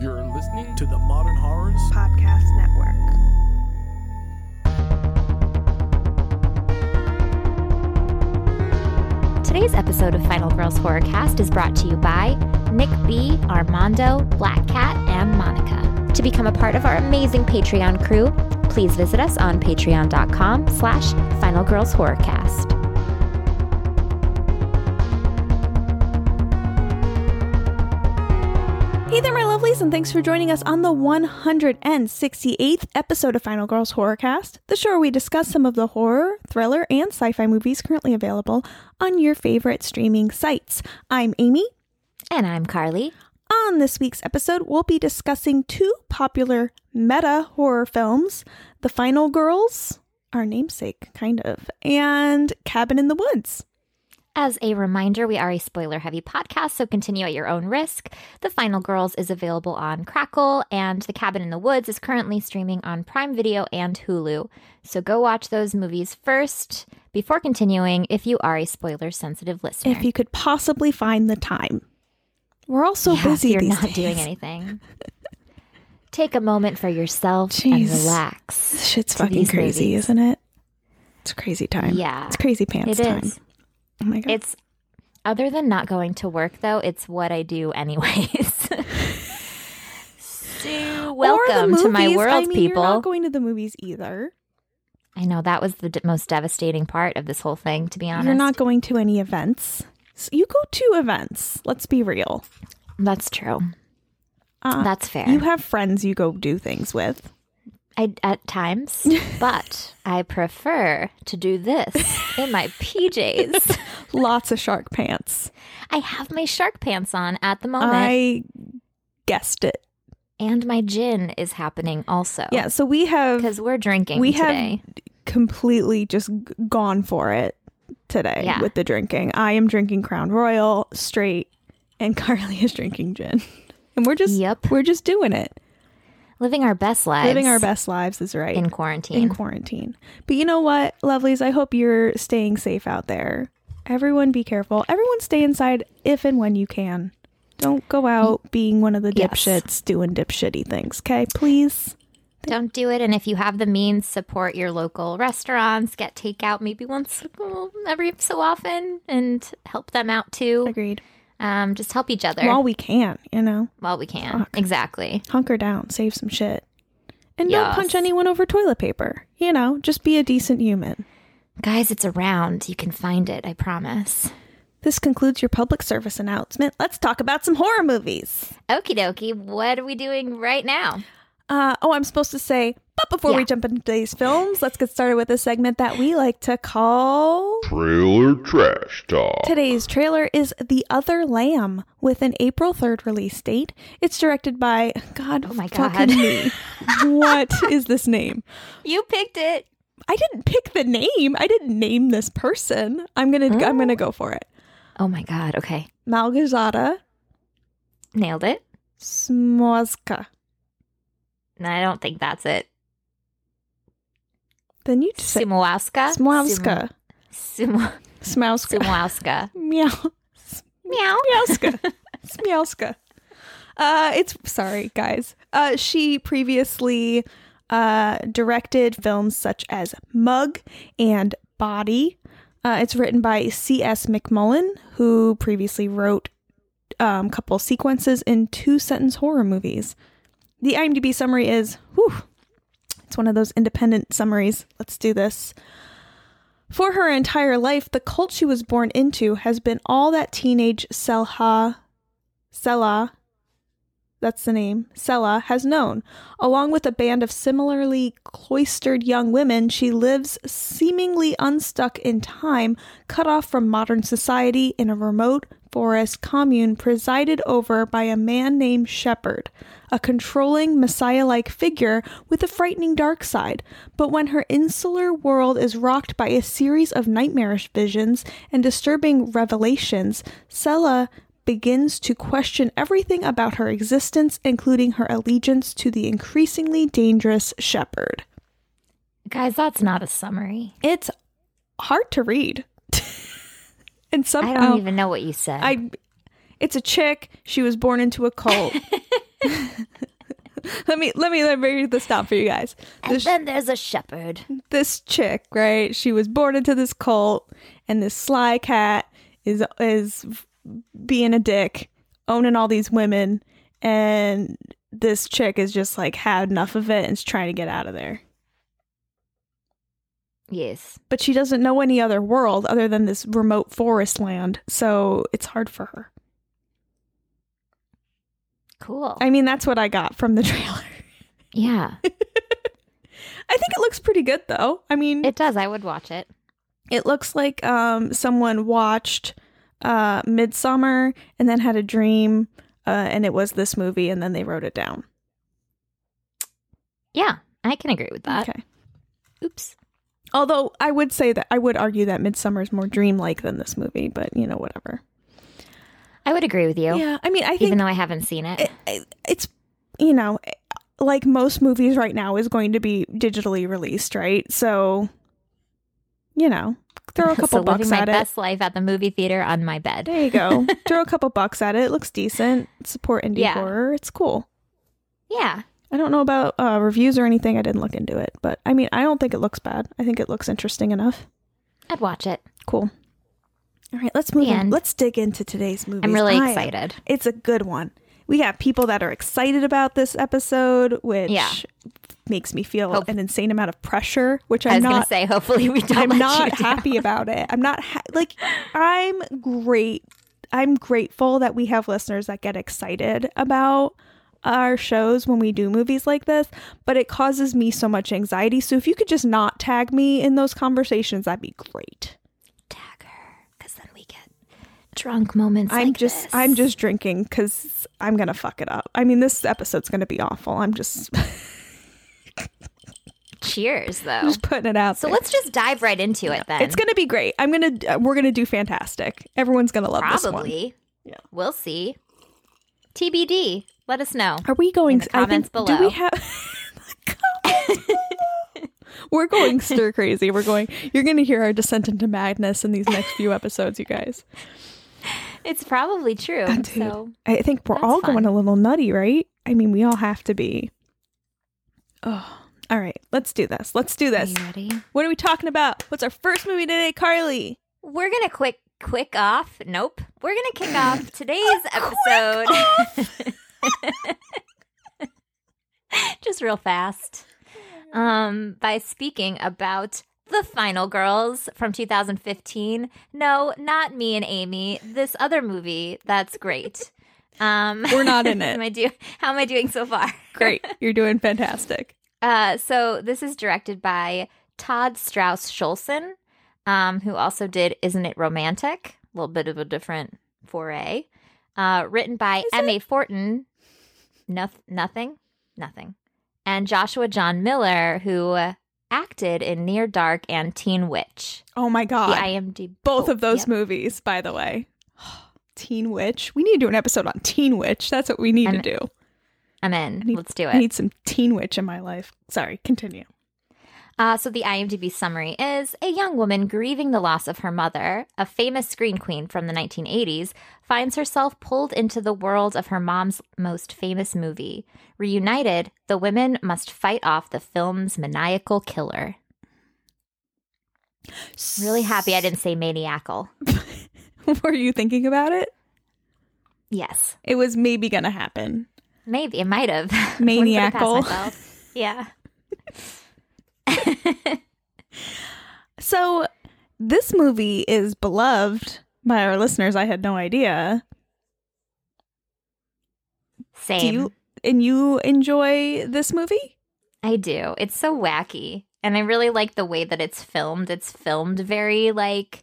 You're listening to the Modern Horrors Podcast Network. Today's episode of Final Girls Horrorcast is brought to you by Nick B, Armando, Black Cat, and Monica. To become a part of our amazing Patreon crew, please visit us on patreon.com slash Final Girls Horrorcast. Lovelies, and thanks for joining us on the 168th episode of Final Girls Horrorcast, the show where we discuss some of the horror, thriller, and sci fi movies currently available on your favorite streaming sites. I'm Amy. And I'm Carly. On this week's episode, we'll be discussing two popular meta horror films The Final Girls, our namesake, kind of, and Cabin in the Woods. As a reminder, we are a spoiler heavy podcast, so continue at your own risk. The Final Girls is available on Crackle, and The Cabin in the Woods is currently streaming on Prime Video and Hulu. So go watch those movies first before continuing if you are a spoiler sensitive listener. If you could possibly find the time. We're all so Yeah, busy you're not days. doing anything. Take a moment for yourself Jeez. and relax. This shit's fucking crazy, movies. isn't it? It's crazy time. Yeah, It's crazy pants it time. is. Oh my god. It's other than not going to work though, it's what I do anyways. so welcome to my world, I mean, people. You're not going to the movies either. I know that was the d- most devastating part of this whole thing, to be honest. You're not going to any events. So you go to events. Let's be real. That's true. Uh, That's fair. You have friends you go do things with. I at times, but I prefer to do this in my PJs. Lots of shark pants. I have my shark pants on at the moment, I guessed it. and my gin is happening also. Yeah. So we have because we're drinking we have completely just gone for it today Yeah. with the drinking. I am drinking Crown Royal straight, and Carly is drinking gin, and we're just Yep. we're just doing it, living our best lives, living our best lives is right in quarantine. in quarantine. But you know what, lovelies? I hope you're staying safe out there. Everyone, be careful. Everyone, stay inside if and when you can. Don't go out being one of the Yes. dipshits doing dipshitty things. Okay, please. Don't do it, and if you have the means, support your local restaurants. Get takeout maybe once every so often, and help them out too. Agreed. Um, just help each other While we can, you know. while we can. Fuck. Exactly. hunker down, save some shit. And don't punch anyone over toilet paper. You know, just be a decent human. Guys, it's around. You can find it, I promise. This concludes your public service announcement. Let's talk about some horror movies. Okie dokie, what are we doing right now? Uh, oh, I'm supposed to say, but before we jump into today's films, let's get started with a segment that we like to call. Trailer Trash Talk. Today's trailer is The Other Lamb with an April 3rd release date. It's directed by, God, Oh my God. me. what is this name? You picked it. I didn't pick the name. I didn't name this person. I'm gonna I'm gonna go for it. Oh my god, okay. Malgorzata Nailed it. Smozka. No, I don't think that's it. Then you just say Simowska? Smowska. Sim- Smowska. Meow. Meow. Meowska. Smowska. Uh, it's sorry, guys. Uh, she previously uh directed films such as Mug and Body. Uh, it's written by C.S. McMullen, who previously wrote um, a couple sequences in two sentence horror movies. The IMDb summary is, whew, it's one of those independent summaries. Let's do this. For her entire life, the cult she was born into has been all that teenage Selha, Sela, that's the name, Sela, has known. Along with a band of similarly cloistered young women, she lives seemingly unstuck in time, cut off from modern society in a remote forest commune presided over by a man named Shepherd, a controlling messiah like figure with a frightening dark side. But when her insular world is rocked by a series of nightmarish visions and disturbing revelations, Sela begins to question everything about her existence, including her allegiance to the increasingly dangerous Shepherd. Guys, that's not a summary. It's hard to read. and somehow I don't even know what you said. I it's a chick, she was born into a cult. let me let me let me read this down for you guys. And then there's a shepherd. this chick, right? She was born into this cult, and this sly cat is is being a dick, owning all these women, and this chick is just like had enough of it and is trying to get out of there. Yes. But she doesn't know any other world other than this remote forest land, so it's hard for her. Cool. I mean, that's what I got from the trailer. yeah. I think it looks pretty good though. I mean, It does. I would watch it. It looks like um, someone watched uh, Midsommar and then had a dream, uh, and it was this movie, and then they wrote it down. Yeah. I can agree with that. okay. Oops. Although I would say that I would argue that Midsommar is more dreamlike than this movie, but you know, whatever. I would agree with you. Yeah, I mean, I think Even though I haven't seen it. it, it- it's you know, like most movies right now is going to be digitally released, right? So, you know, throw a couple so bucks living my at it. best life at the movie theater on my bed. There you go. Throw a couple bucks at it. It looks decent. Support indie Yeah. horror. It's cool. Yeah. I don't know about uh, reviews or anything. I didn't look into it, but I mean, I don't think it looks bad. I think it looks interesting enough. I'd watch it. Cool. All right, let's move on. Let's dig into today's movie. I'm really excited. It's a good one. We got people that are excited about this episode, which Yeah. makes me feel Hope- an insane amount of pressure, which I I'm was going not to say, hopefully we don't I'm not happy about it. I'm not ha- like I'm great. I'm grateful that we have listeners that get excited about our shows when we do movies like this, but it causes me so much anxiety. So if you could just not tag me in those conversations, that'd be great. Tag her, because then we get drunk moments. I'm like just this. I'm just drinking cuz I'm going to fuck it up. I mean, this episode's going to be awful. I'm just Cheers, though. just putting it out So there. let's just dive right into it then. It's going to be great. I'm to uh, we're going to do fantastic. Everyone's going to love this one. probably. Yeah. We'll see. TBD. Let us know. Are we going? In comments think, Do below. we have? We're going stir crazy. We're going. You're going to hear our descent into madness in these next few episodes, you guys. It's probably true. So I think we're all fun. going a little nutty, right? I mean, we all have to be. Oh, all right. Let's do this. Let's do are this. you ready? What are we talking about? What's our first movie today, Carly? We're gonna quick quick off. Nope. We're gonna kick off today's episode. Just real fast. Um, by speaking about the Final Girls from 2015. No, not me and Amy. This other movie that's great. Um, We're not in am it. I do? How am I doing so far? Great. You're doing fantastic. Uh, so this is directed by Todd Strauss Schulson, um, who also did Isn't It Romantic? A little bit of a different foray. Uh, written by M.A. Fortin. Noth- nothing? Nothing. And Joshua John Miller, who acted in Near Dark and Teen Witch. Oh my god! The. IMDb. Both Oh, of those yep. movies, by the way. Teen Witch. We need to do an episode on Teen Witch. That's what we need I'm- to do. I'm in. need- Let's do it. I need some Teen Witch in my life. Sorry, continue. Uh, so the IMDb summary is a young woman grieving the loss of her mother, a famous screen queen from the 1980s, finds herself pulled into the world of her mom's most famous movie. Reunited, the women must fight off the film's maniacal killer. Really happy I didn't say maniacal. Were you thinking about it? Yes, It was maybe gonna happen. maybe it might have. Wouldn't put it past Maniacal. Yeah. So this movie is beloved by our listeners. I had no idea. Same. Do you and you enjoy this movie? I do. It's so wacky. And I really like the way that it's filmed. It's filmed very like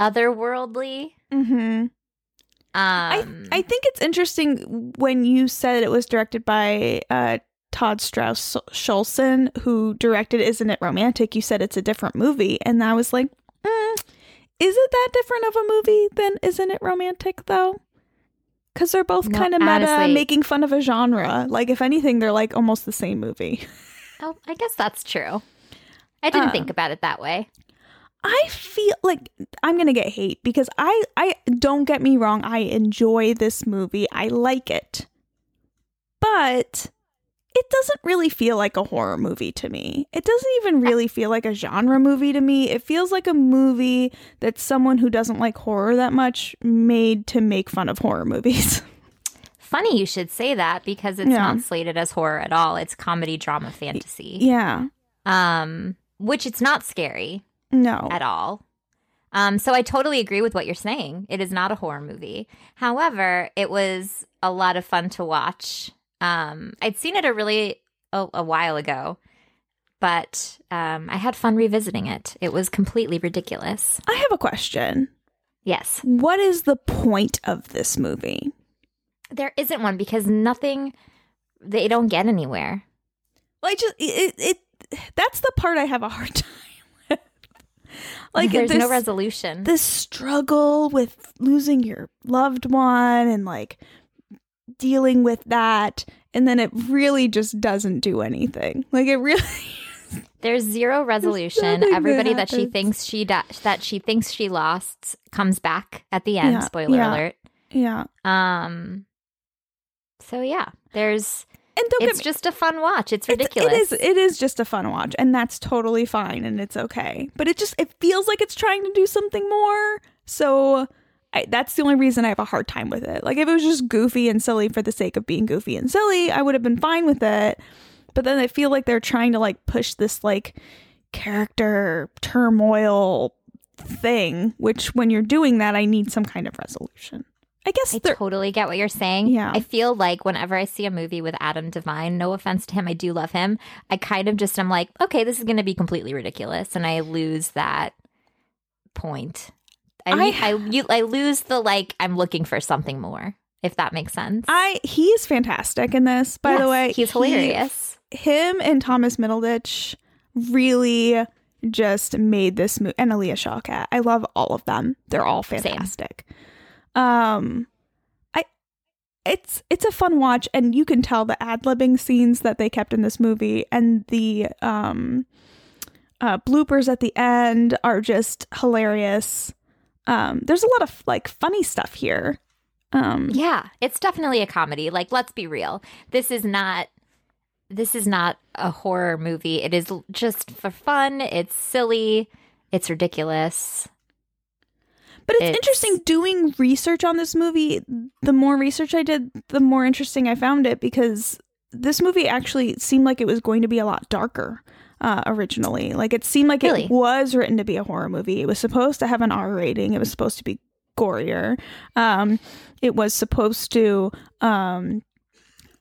otherworldly. Mm-hmm. I Um I think it's interesting when you said it was directed by uh, Todd Strauss Schulson, who directed "Isn't It Romantic." You said it's a different movie, and I was like, mm, "Is it that different of a movie than Isn't It Romantic?" Though, because they're both No, kind of meta, honestly- making fun of a genre. Like, if anything, they're like almost the same movie. oh, I guess that's true. I didn't Um, think about it that way. I feel like I'm gonna get hate because I I don't get me wrong. I enjoy this movie. I like it. but it doesn't really feel like a horror movie to me. It doesn't even really feel like a genre movie to me. It feels like a movie that someone who doesn't like horror that much made to make fun of horror movies. Funny you should say that because it's Yeah. not slated as horror at all. It's comedy, drama, fantasy. yeah. Um, which it's not scary No. at all. Um, so I totally agree with what you're saying. It is not a horror movie. However, it was a lot of fun to watch. Um, I'd seen it a really a, a while ago, but um, I had fun revisiting it. It was completely ridiculous. I have a question. Yes, What is the point of this movie? there isn't one because nothing. They don't get anywhere. Well, I just it, it that's the part I have a hard time with. Like There's no resolution. this struggle with losing your loved one and like dealing with that and then it really just doesn't do anything like it really There's zero resolution. that Everybody that, she thinks she da- that she thinks she lost comes back at the end. Yeah, Spoiler yeah. alert. yeah Um. So yeah, there's. and don't It's get me just a fun watch. It's it's- ridiculous. it is it is just a fun watch and that's totally fine and it's okay but it just it feels like it's trying to do something more so I, that's the only reason I have a hard time with it. Like if it was just goofy and silly for the sake of being goofy and silly, I would have been fine with it. But then I feel like they're trying to like push this like character turmoil thing, which when you're doing that, I need some kind of resolution. I guess I totally get what you're saying. Yeah. I feel like whenever I see a movie with Adam Devine, no offense to him, I do love him. I kind of just am like, okay, this is going to be completely ridiculous, and I lose that point. I I- I, you, I lose the like. I'm looking for something more. If that makes sense. I he's fantastic in this. By the way, he's He- hilarious. him and Thomas Middleditch really just made this movie and Alia Shawkat. I love all of them. They're all fantastic. Um I it's it's a fun watch and you can tell the ad-libbing scenes that they kept in this movie and the um uh bloopers at the end are just hilarious. Um there's a lot of like funny stuff here. Um Yeah, it's definitely a comedy. Like, let's be real. This is not. This is not a horror movie. It is just for fun. It's silly. It's ridiculous. But it's, It's- interesting doing research on this movie. The more research I did, the more interesting I found it because this movie actually seemed like it was going to be a lot darker uh, originally. Like it seemed like Really? it was written to be a horror movie. It was supposed to have an R rating. It was supposed to be gorier. Um, it was supposed to, um,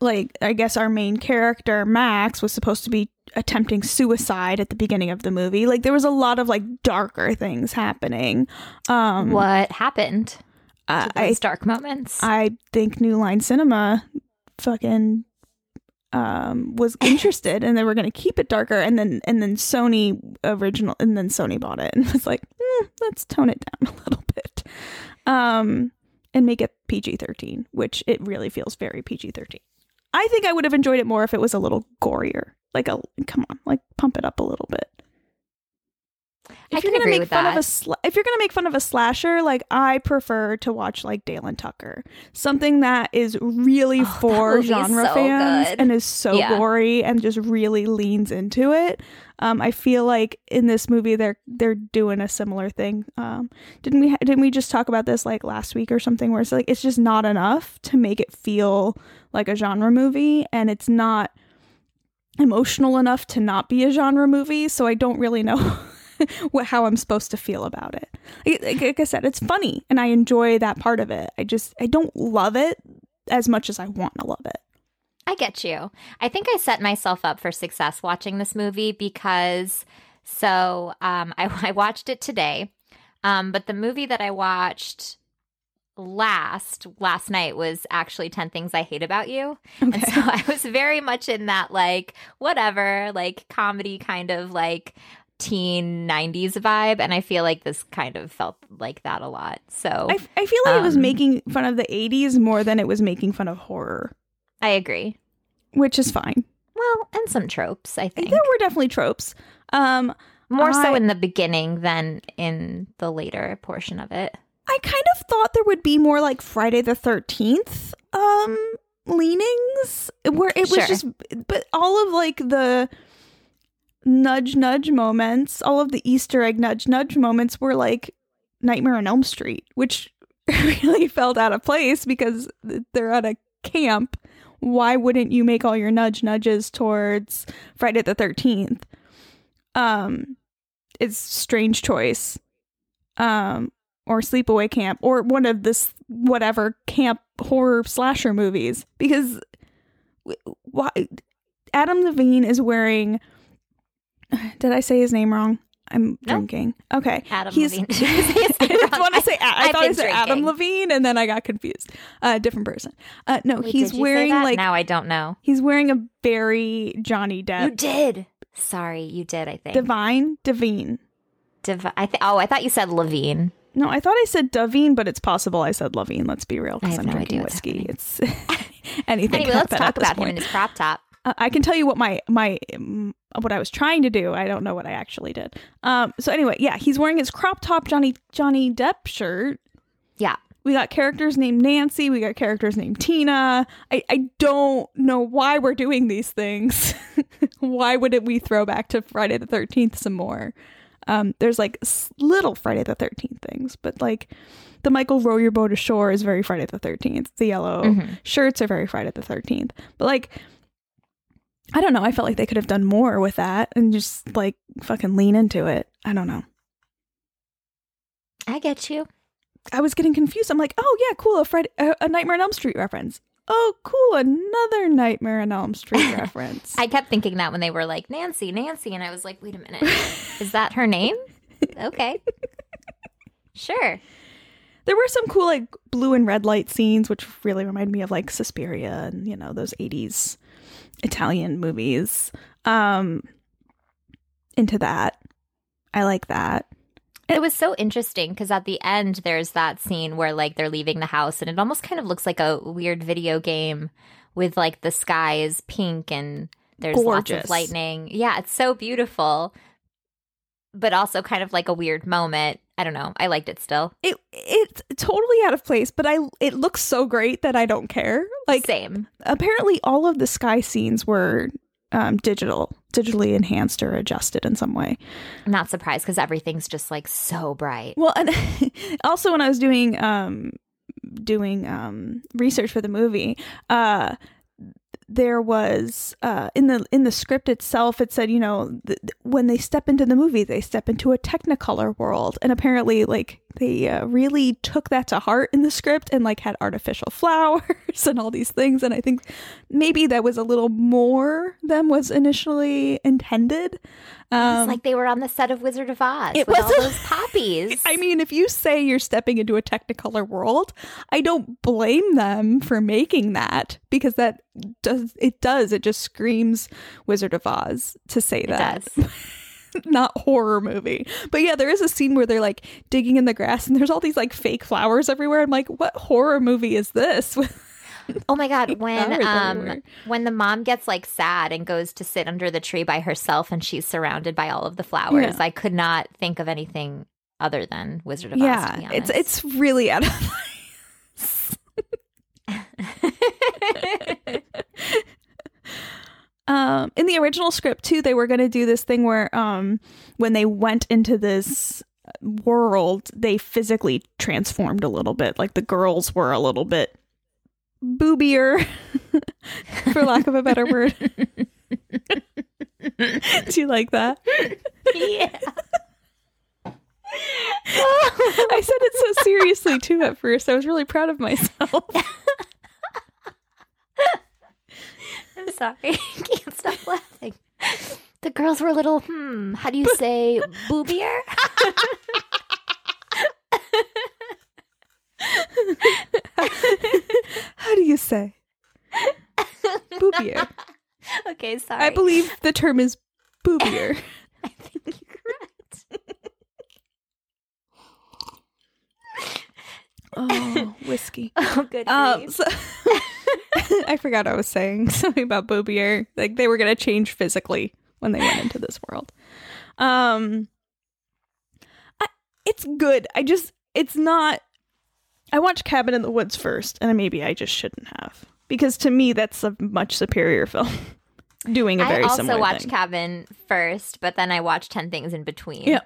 like, I guess our main character Max was supposed to be attempting suicide at the beginning of the movie. Like there was a lot of like darker things happening. Um, what happened? I, to those dark moments. I think New Line Cinema fucking um was interested and they were going to keep it darker and then and then Sony original and then Sony bought it and was like "Hmm, let's tone it down a little bit um and make it PG-13 which it really feels very PG-13 I think I would have enjoyed it more if it was a little gorier. Like a come on like pump it up a little bit I if you're can gonna make fun of a that. sla- if you're gonna make fun of a slasher, like I prefer to watch like Dale and Tucker, something that is really Oh, for genre so fans good. and is so Yeah. gory and just really leans into it. Um, I feel like in this movie they're they're doing a similar thing. Um, didn't we ha- didn't we just talk about this like last week or something where it's like it's just not enough to make it feel like a genre movie and it's not emotional enough to not be a genre movie. So I don't really know. what how I'm supposed to feel about it. Like, like- I said, it's funny and I enjoy that part of it. I just I don't love it as much as I want to love it. I get you. I think I set myself up for success watching this movie because so um, I, I watched it today, um, but the movie that I watched last last night was actually 10 things i hate about you and so i was very much in that like whatever like comedy kind of like teen 90s vibe and i feel like this kind of felt like that a lot so I, I feel like it was Um, making fun of the 80s more than it was making fun of horror, i agree which is fine. well and some tropes i think There were definitely tropes. Um More so in the beginning than in the later portion of it. I kind of thought there would be more like Friday the 13th um leanings where it was Sure. just but all of like the nudge nudge moments, all of the Easter egg nudge nudge moments were like Nightmare on Elm Street, which really felt out of place because they're at a camp. Why wouldn't you make all your nudge nudges towards Friday the 13th? Um it's strange choice. Um or Sleepaway Camp or one of this whatever camp horror slasher movies because why Adam Levine is wearing Did I say his name wrong? I'm No. drinking. Okay. Adam He's- Levine. I want to say I, I thought I said Adam. Levine and then I got confused. Uh different person. Uh no, Wait, he's did you say wearing like now I don't know. he's wearing a very Johnny You did. Sorry, you did. I think. Divine Devine. I th- oh, I thought you said Levine. No, I thought I said Davine, but it's possible I said Levine. Let's be real, because I'm no drinking whiskey. It's anything. Anyway, let's talk about him and his crop top. Uh, I can tell you what my my what I was trying to do. I don't know what I actually did. Um. So anyway, yeah, he's wearing his crop top Johnny Johnny Depp shirt. Yeah. We got characters named Nancy. We got characters named Tina. I I don't know why we're doing these things. why wouldn't we throw back to Friday the Thirteenth some more? Um. There's like little Friday the Thirteenth things, but like. The Michael row your boat ashore is very Friday the Thirteenth. The yellow Mhm. shirts are very Friday the Thirteenth. But like, I don't know. I felt like they could have done more with that and just like fucking lean into it. I don't know. I get you. I was getting confused. I'm like, oh yeah, cool, a a, a Nightmare on Elm Street reference. Oh, cool, another Nightmare on Elm Street reference. I kept thinking that when they were like Nancy, Nancy, and I was like, wait a minute, is that her name? Okay, sure. there were some cool like blue and red light scenes, which really remind me of like Suspiria and you know those '80s Italian movies. Um, into that, I like that. It was so interesting because at the end there's that scene where like they're leaving the house and it almost kind of looks like a weird video game with like the sky is pink and there's lots of lightning. Yeah, it's so beautiful. But also kind of like a weird moment. I don't know. I liked it still. It it's totally out of place, but I it looks so great that I don't care. Like Same. apparently all of the sky scenes were um, digital, digitally enhanced or adjusted in some way. I'm not surprised because everything's just like so bright. Well, and also when I was doing um doing um research for the movie, uh there was uh in the in the script itself it said you know th- when they step into the movie they step into a technicolor world. And apparently like they uh, really took that to heart in the script and like had artificial flowers and all these things and i think maybe that was a little more than was initially intended um it's like they were on the set of Wizard of Oz it with was- all those poppies. I mean, if you say you're stepping into a Technicolor world, I don't blame them for making that because that does it does it just screams Wizard of Oz to say it that. Not horror movie. But yeah, there is a scene where they're like digging in the grass and there's all these like fake flowers everywhere. I'm like, what horror movie is this? Oh my god, when um when the mom gets like sad and goes to sit under the tree by herself and she's surrounded by all of the flowers, Yeah. I could not think of anything other than Wizard of Oz. yeah, it's it's really out of um in the original script too they were going to do this thing where um when they went into this world they physically transformed a little bit. Like the girls were a little bit boobier for lack of a better word. Do you like that? Yeah. i said it so seriously too at first. I was really proud of myself I'm sorry. I can't stop laughing. The girls were a little, hmm, how do you say boobier? how do you say boobier okay, sorry. i believe the term is boobier I think you're correct. oh whiskey Oh, good. Um, so I forgot I was saying something about Boobier. Like they were gonna change physically when they went into this world. Um, I, it's good. I just it's not. I watched Cabin in the Woods first, and maybe I just shouldn't have. because to me that's a much superior film. Doing a very I also watched thing. Cabin first, but then I watched 10 Things in Between. Yeah.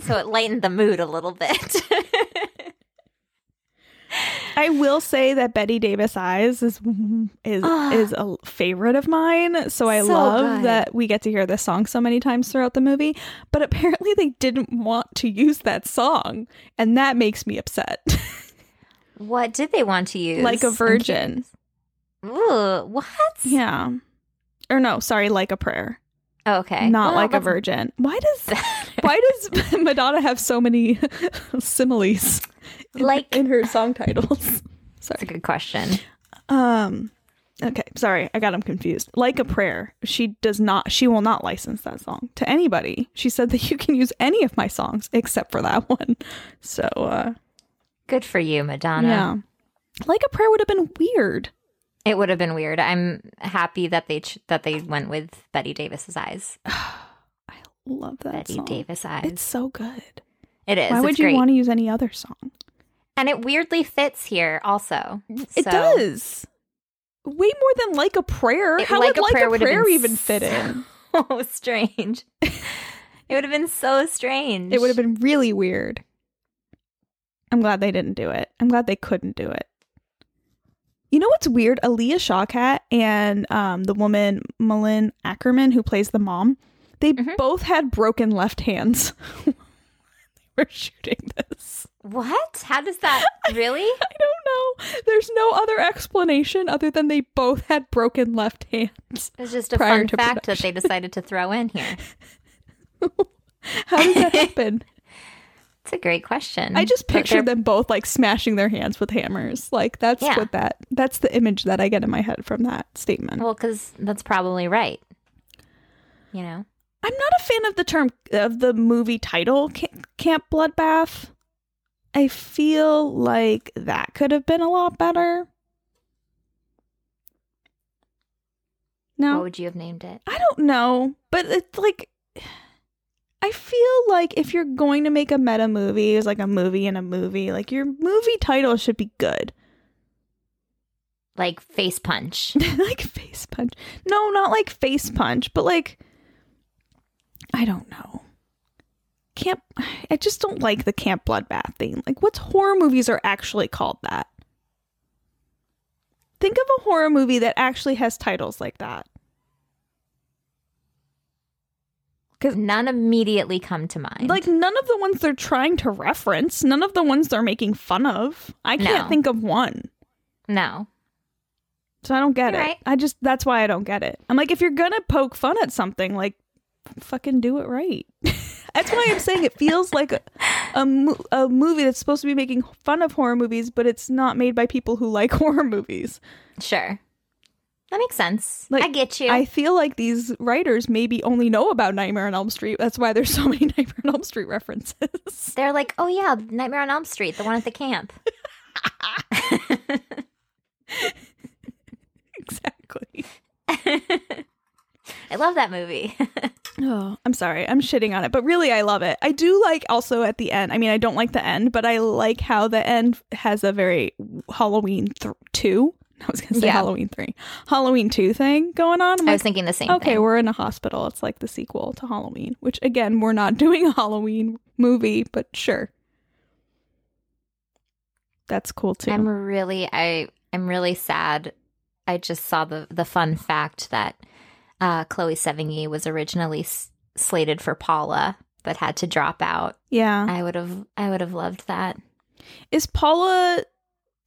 So it lightened the mood a little bit. I will say that Bette Davis Eyes is is Ah. is a favorite of mine. So I So love good. that we get to hear this song so many times throughout the movie. But apparently they didn't want to use that song, and that makes me upset. what did they want to use? like a virgin. Ooh, what? Yeah. Or no, sorry, like a prayer. Oh, okay. Not Well, like a virgin. Why does why does Madonna have so many similes in, Like- in her song titles? That's a Sorry. good question. Um okay, sorry. I got him confused. Like a prayer. She does not she will not license that song to anybody. She said that you can use any of my songs except for that one. So uh Good for you, Madonna. yeah. Like a prayer would have been weird. It would have been weird. I'm happy that they ch- that they went with Bette Davis's eyes. I love that Bette song. Davis eyes. It's so good. it is. Why would you great. want to use any other song? And it weirdly fits here also. It So- does. Way more than like a prayer. It- How Like would a like Prayer a prayer even fit in? So strange. it would have been so strange. It would have been really weird. I'm glad they didn't do it. I'm glad they couldn't do it. You know what's weird? Alia Shawkat and um, the woman Malin Akerman, who plays the mom, they Mhm. both had broken left hands. they were shooting this. What? How does that really? I don't know. There's no other explanation other than they both had broken left hands. It's just a fun fact that they decided to throw in here. How did that happen? It's a great question. I just pictured them both like smashing their hands with hammers. Like that's Yeah. what that that's the image that I get in my head from that statement. Well, because that's probably right. You know? I'm not a fan of the term of the movie title Camp Bloodbath. I feel like that could have been a lot better. No. What would you have named it? I don't know, but it's like I feel like if you're going to make a meta movie, it's like a movie in a movie, like your movie title should be good. Like face punch. like face punch. No, not like face punch, but like I don't know. Camp I just don't like the camp bloodbath thing. Like what's horror movies are actually called that? Think of a horror movie that actually has titles like that. None immediately come to mind. Like none of the ones they're trying to reference, none of the ones they're making fun of. I can't No. think of one. no. So I don't get You're it. right. I just that's why I don't get it. I'm like if you're going to poke fun at something, like fucking do it right. that's why I'm saying it feels like a a, mo- a movie that's supposed to be making fun of horror movies, but it's not made by people who like horror movies. Sure. That makes sense. Like, I get you. I feel like these writers maybe only know about Nightmare on Elm Street. That's why there's so many Nightmare on Elm Street references. They're like, oh yeah, Nightmare on Elm Street, the one at the camp. exactly. I love that movie. Oh, I'm sorry. I'm shitting on it, but really I love it. I do like also at the end. I mean, I don't like the end, but I like how the end has a very Halloween th- 2. I was going to say Yeah. Halloween 3. Halloween 2 thing going on. I'm I like, was thinking the same thing. okay, thing. we're in a hospital. It's like the sequel to Halloween, which again, we're not doing a Halloween movie, but sure. That's cool too. I'm really I I'm really sad. I just saw the the fun fact that uh, Chloe Sevigny was originally s- slated for Paula, but had to drop out. yeah. I would have I would have loved that. Is Paula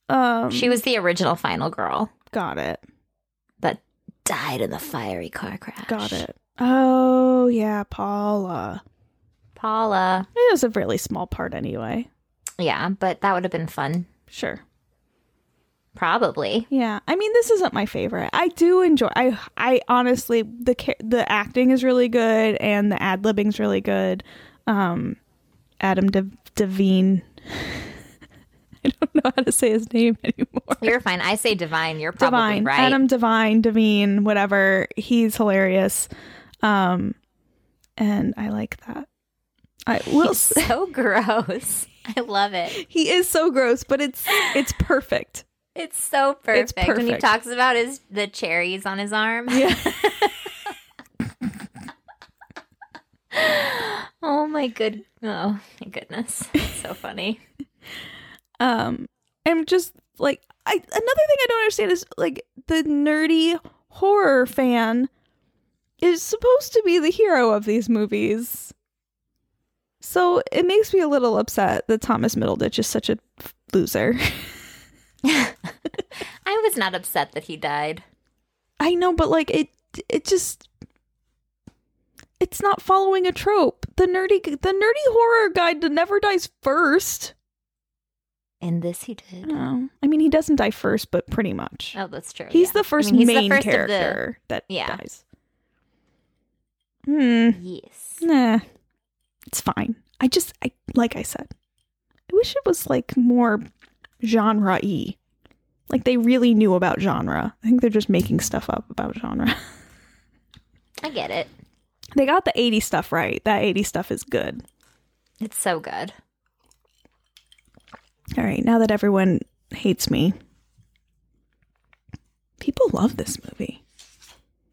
um She was the original final girl got it. that died in the fiery car crash. Got it. Oh, yeah, Paula. Paula. It was a really small part anyway. Yeah, but that would have been fun. Sure. Probably. Yeah. I mean, this isn't my favorite. I do enjoy. I I honestly the ca- the acting is really good and the ad libbing's really good. Um, Adam De- Devine. I don't know how to say his name anymore. You're fine. I say divine. You're probably Divine. right. Adam Divine, Devine, whatever. He's hilarious. Um, and I like that. I will. It's s- so gross. I love it. he is so gross, but it's it's perfect. It's so perfect. It's perfect. When he talks about his the cherries on his arm. Yeah. oh my good. Oh my goodness. It's so funny. Um, I'm just like I another thing I don't understand is like the nerdy horror fan is supposed to be the hero of these movies. So it makes me a little upset that Thomas Middleditch is such a f- loser. I was not upset that he died. I know, but like it it just it's not following a trope. The nerdy the nerdy horror guy never dies first. In this, he did. Oh, I mean, he doesn't die first, but pretty much. Oh, that's true. He's yeah. the first I mean, he's main the first character that Yeah. dies. Hmm. Yes. Nah. It's fine. I just I like I said. I wish it was like more genre y. Like they really knew about genre. I think they're just making stuff up about genre. I get it. they got the 80 stuff right. That 80 stuff is good. It's so good. All right, now that everyone hates me. People love this movie.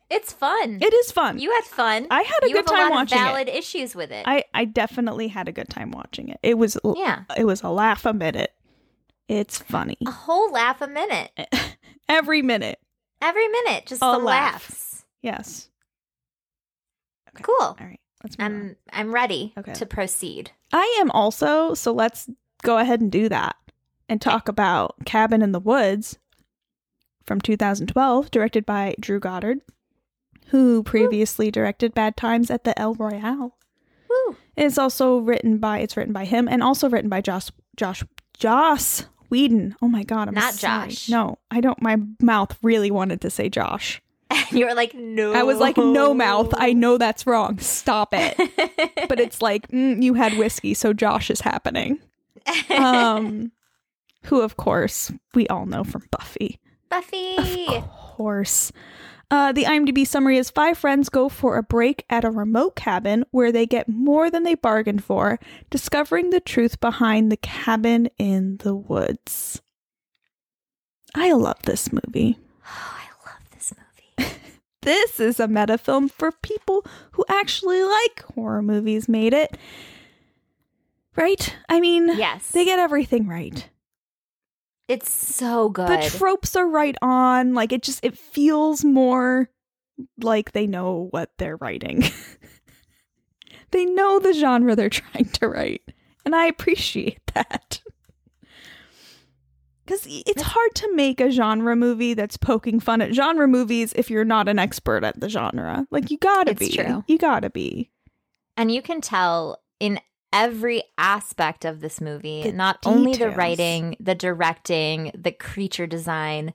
It's fun. It is fun. you had fun. I had a you good time a lot watching of it. valid issues with it. I I definitely had a good time watching it. It was yeah. it was a laugh a minute. It's funny. A whole laugh a minute. Every minute. Every minute. Just A the laugh. laughs. Yes. Okay. Cool. All right. Let's. I'm I'm ready Okay. to proceed. I am also, so let's go ahead and do that and talk about Cabin in the Woods from 2012, directed by Drew Goddard, who previously directed Bad Times at the El Royale. Woo. It's also written by it's written by him and also written by Josh Josh Joss Whedon. Oh my god, I'm Not sorry. Josh. No, I don't my mouth really wanted to say Josh. And you were like, no. I was like, no mouth. I know that's wrong. Stop it. but it's like, mm, you had whiskey, so Josh is happening. Um who of course we all know from Buffy. Buffy. Of course. Uh, the IMDb summary is five friends go for a break at a remote cabin where they get more than they bargained for, discovering the truth behind the cabin in the woods. I love this movie. Oh, I love this movie. This is a meta film for people who actually like horror movies, made it. Right? I mean, Yes. they get everything right. It's so good. the tropes are right on like it just it feels more like they know what they're writing they know the genre they're trying to write and i appreciate that because it's hard to make a genre movie that's poking fun at genre movies if you're not an expert at the genre like you gotta be true. you gotta be and you can tell in every aspect of this movie, The not only the writing, the directing, the creature design,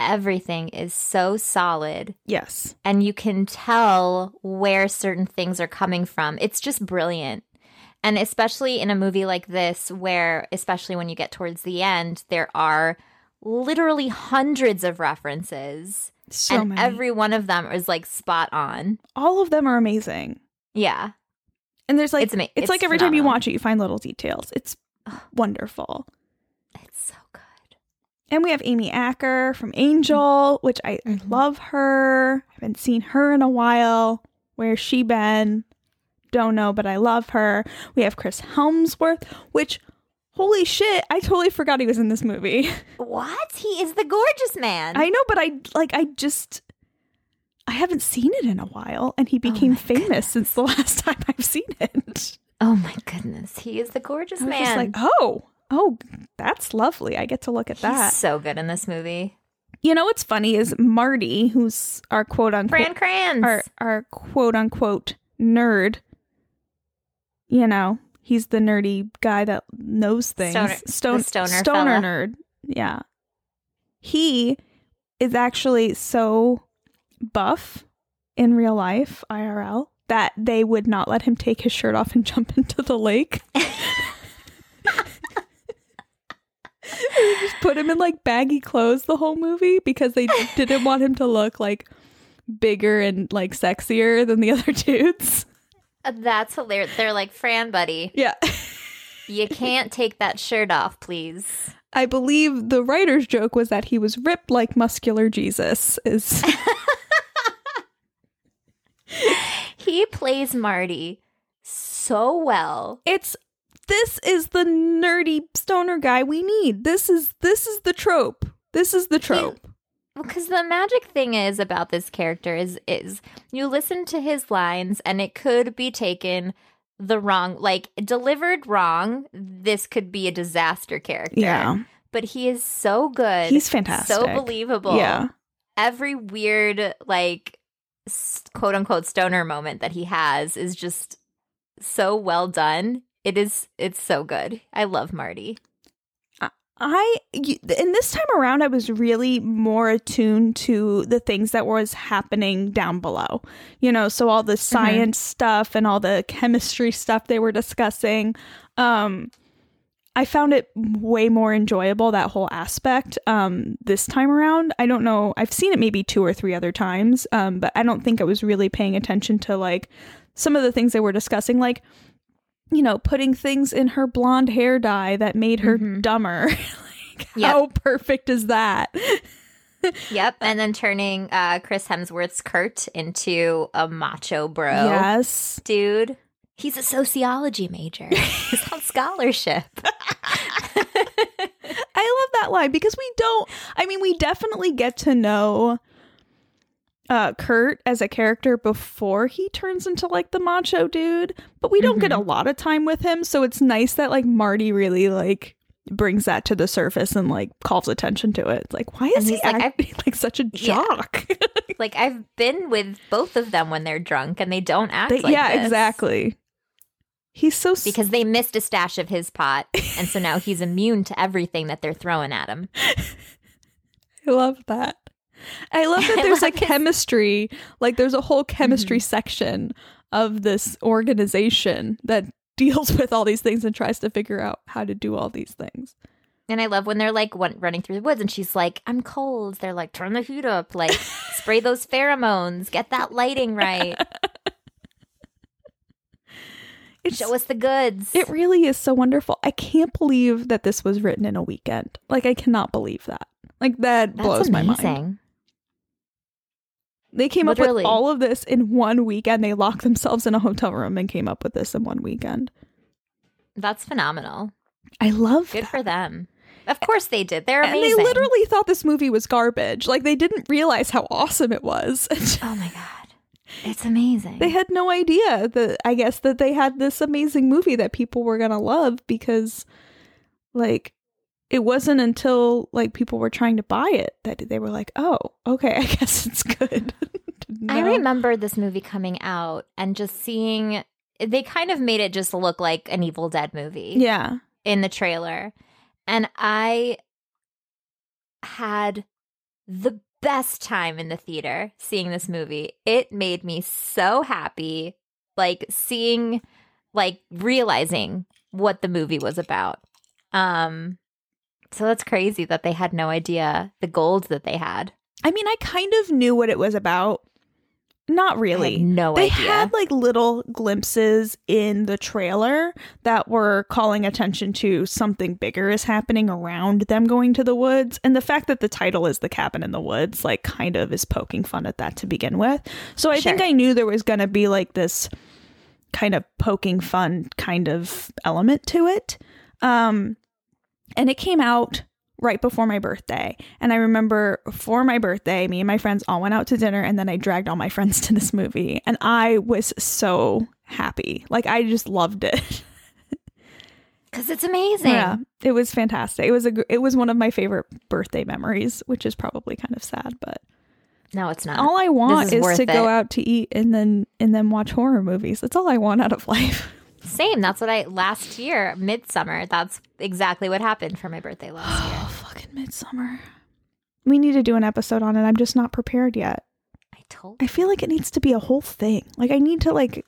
everything is so solid. yes and you can tell where certain things are coming from. It's just brilliant. And especially in a movie like this, where, especially when you get towards the end, there are literally hundreds of references, so and many every one of them is like spot on. all of them are amazing Yeah. And there's like It's ama- it's, it's like every time you watch it you find little details it's wonderful It's so good. And we have Amy Acker from Angel, which I, Mhm. love her. I haven't seen her in a while. Where's she been? Don't know, but I love her. We have Chris Hemsworth, which holy shit, I totally forgot he was in this movie. What? He is the gorgeous man. I know, but I like I just I haven't seen it in a while and he oh became my famous since the last time I've seen it. oh my goodness. He is the gorgeous I was man. like, "Oh, oh, that's lovely. I get to look at He's that." so good in this movie. You know what's funny is Marty, who's our quote unquote Fran Kranz. our our quote unquote nerd. You know, he's the nerdy guy that knows things. Stoner- Stone, stoner stoner fella. nerd. Yeah. He is actually so buff in real life, IRL, that they would not let him take his shirt off and jump into the lake. they just put him in like baggy clothes the whole movie because they didn't want him to look like bigger and like sexier than the other dudes. Uh, That's hilarious. They're like, Fran, buddy, Yeah. you can't take that shirt off, please. I believe the writer's joke was that he was ripped like muscular Jesus. Is He plays Marty so well. it's this is the nerdy stoner guy we need. This is this is the trope. This is the trope. Well, because the magic thing is about this character is is you listen to his lines and it could be taken the wrong like delivered wrong. This could be a disaster character. Yeah. But he is so good. He's fantastic. So believable. Yeah. Every weird like quote unquote stoner moment that he has is just so well done. It is it's so good. I love Marty. I and this time around I was really more attuned to the things that was happening down below. You know, so all the science stuff and all the chemistry stuff they were discussing. Um I found it way more enjoyable that whole aspect um this time around. I don't know. I've seen it maybe two or three other times, um but I don't think I was really paying attention to like some of the things they were discussing like you know, putting things in her blonde hair dye that made her Mhm. dumber. like, Yep. how perfect is that? Yep, and then turning uh Chris Hemsworth's Kurt into a macho bro. Yes. Dude, he's a sociology major. he's on scholarship. I love that line because we don't, I mean, we definitely get to know uh, Kurt as a character before he turns into like the macho dude, but we don't get a lot of time with him. So it's nice that like Marty really like brings that to the surface and like calls attention to it. Like, why is he like, acting like such a Yeah. jock? like I've been with both of them when they're drunk and they don't act They- like yeah, this. exactly. He's so s- Because they missed a stash of his pot, and so now he's immune to everything that they're throwing at him. I love that. I love that there's a his- chemistry, like there's a whole chemistry Mm-hmm. section of this organization that deals with all these things and tries to figure out how to do all these things. And I love when they're like one, running through the woods, and she's like, "I'm cold." They're like, "Turn the heat up, like spray those pheromones, get that lighting right, It's show us the goods." it really is so wonderful. I can't believe that this was written in a weekend. Like I cannot believe that. Like that That's blows my mind. They came up with all of this in one weekend. They locked themselves in a hotel room and came up with this in one weekend. That's phenomenal. I love Good that. for them. Of course they did. They're And amazing. they literally thought this movie was garbage. Like they didn't realize how awesome it was. Oh my god, it's amazing. they had no idea that I guess that they had this amazing movie that people were gonna love because like it wasn't until like people were trying to buy it that they were like, oh, okay, I guess it's good. Didn't I remember this movie coming out and just seeing they kind of made it just look like an Evil Dead movie Yeah. in the trailer. And I had the best time in the theater seeing this movie. It made me so happy like seeing like realizing what the movie was about. Um so that's crazy that they had no idea the gold that they had. I mean, I kind of knew what it was about. Not really. no they idea. had like little glimpses in the trailer that were calling attention to something bigger is happening around them going to the woods and the fact that the title is the cabin in the woods like kind of is poking fun at that to begin with so i think i knew there was going to be like this kind of poking fun kind of element to it um and it came out right before my birthday. And I remember for my birthday, me and my friends all went out to dinner and then I dragged all my friends to this movie. And I was so happy. Like I just loved it. Cuz it's amazing. yeah. It was fantastic. It was a it was one of my favorite birthday memories, which is probably kind of sad, but No, it's not. all I want is is, worth to go out to eat and then and then watch horror movies. That's all I want out of life. Same. That's what I last year, Midsommar. That's exactly what happened for my birthday last oh, year. Oh, fucking Midsommar. We need to do an episode on it. I'm just not prepared yet. I told I feel like it needs to be a whole thing. Like I need to like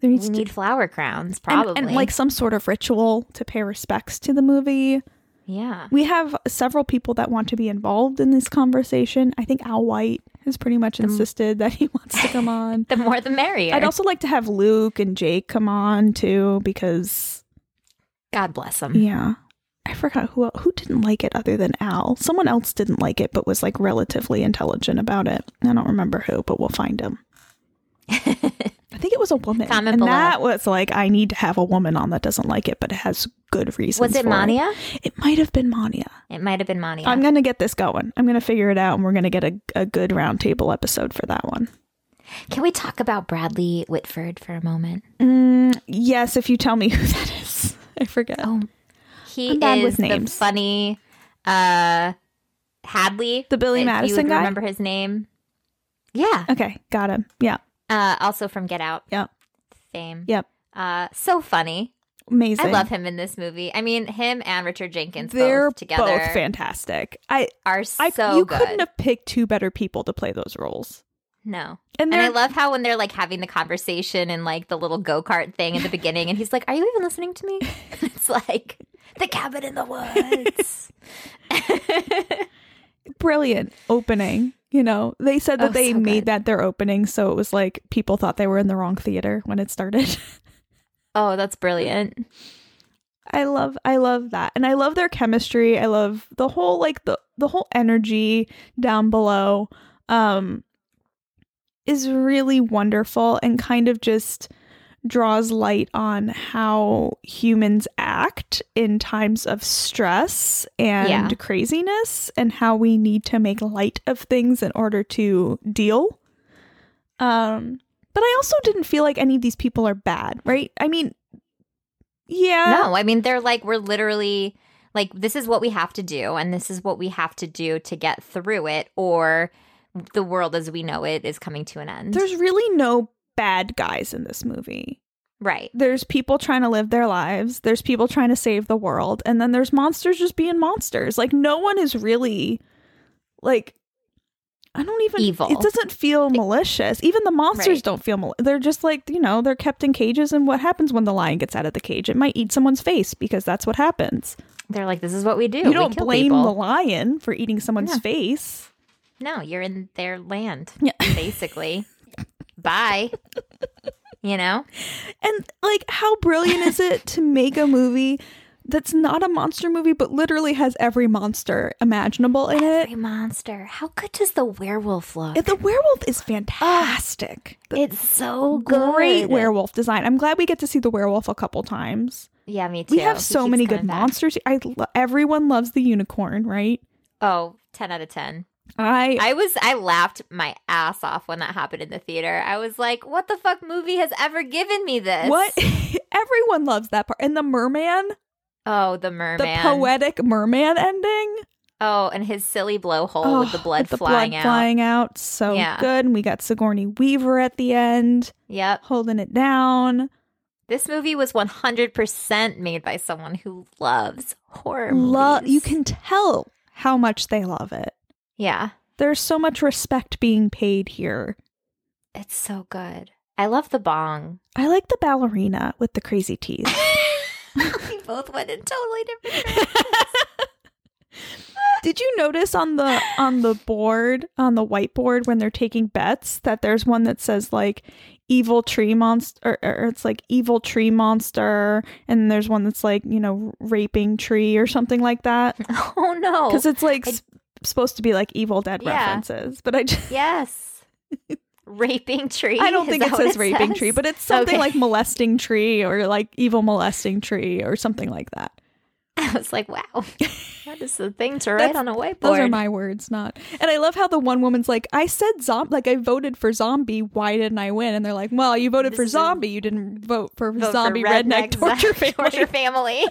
there we needs to need flower crowns, and- probably. and, like some sort of ritual to pay respects to the movie. yeah. We have several people that want to be involved in this conversation. I think Al White has pretty much insisted that he wants to come on. The more the merrier. I'd also like to have Luke and Jake come on too because God bless them. yeah. I forgot who who didn't like it other than Al. Someone else didn't like it, but was like relatively intelligent about it. I don't remember who, but we'll find him. I think it was a woman, Comment and below. that was like I need to have a woman on that doesn't like it, but it has good reasons. Was it Mania? It might have been Mania. It might have been Mania. I'm gonna get this going. I'm gonna figure it out, and we're gonna get a, a good roundtable episode for that one. Can we talk about Bradley Whitford for a moment? Mm, yes, if you tell me who that is, I forget. Oh, he is with the funny uh, Hadley. The Billy Madison guy? Remember his name? Yeah. Okay, got him. Yeah, Uh, also from Get Out Yep. fame. yep. Uh, so funny. Amazing. I love him in this movie. I mean, him and Richard Jenkins They're both together both fantastic. I, are I, so you good. couldn't have picked two better people to play those roles. no. And, And I love how when they're like having the conversation and like the little go kart thing at the beginning, and he's like, "Are you even listening to me?" it's like the cabin in the woods. brilliant opening. You know, they said that Oh, they so made good. that their opening, so it was like people thought they were in the wrong theater when it started. oh, that's brilliant. I love I love that. And I love their chemistry. I love the whole like the the whole energy down below um is really wonderful and kind of just draws light on how humans act in times of stress and Yeah. craziness and how we need to make light of things in order to deal. Um but I also didn't feel like any of these people are bad, right? I mean yeah. No, I mean they're like we're literally like this is what we have to do and this is what we have to do to get through it or the world as we know it is coming to an end. There's really no bad guys in this movie. right. There's people trying to live their lives, there's people trying to save the world, and then there's monsters just being monsters. Like no one is really like I don't even Evil. It doesn't feel malicious. Even the monsters Right. don't feel mal- they're just like, you know, they're kept in cages and what happens when the lion gets out of the cage? It might eat someone's face because that's what happens. They're like this is what we do. you don't blame people. the lion for eating someone's Yeah. face. No, you're in their land Yeah. basically. Bye. You know? And like, how brilliant is it to make a movie that's not a monster movie, but literally has every monster imaginable in Every it? monster. How good does the werewolf look? The werewolf is fantastic. It's so good. great werewolf design. I'm glad we get to see the werewolf a couple times. Yeah, me too. We have so many good back. monsters. I lo- everyone loves the unicorn, right? Oh, 10 out of 10. I, I was I laughed my ass off when that happened in the theater. I was like, "What the fuck movie has ever given me this?" what everyone loves that part. And the merman, Oh, the merman. the poetic merman ending. Oh, and his silly blowhole with the Oh, blood with the flying blood out. flying out. So Yeah. good. And we got Sigourney Weaver at the end. Yep. holding it down. This movie was 100% made by someone who loves horror Love you can tell how much they love it. Yeah. There's so much respect being paid here. It's so good. I love the bong. I like the ballerina with the crazy teeth. we both went in totally different Did you notice on the on the board on the whiteboard when they're taking bets that there's one that says like evil tree monster or, or it's like evil tree monster and there's one that's like you know raping tree or something like that Oh no. because it's like I- supposed to be like evil dead Yeah. references but I just Yes. raping tree. I don't think it says raping says? tree, but it's something Okay. like molesting tree or like evil molesting tree or something like that. I was like, wow, that is the thing to write on a whiteboard. Those are my words, not. And I love how the one woman's like, I said zombie, like I voted for zombie. Why didn't I win? And they're like, well, you voted This for is a- zombie. You didn't vote for Vote for zombie redneck, torture family. torture family.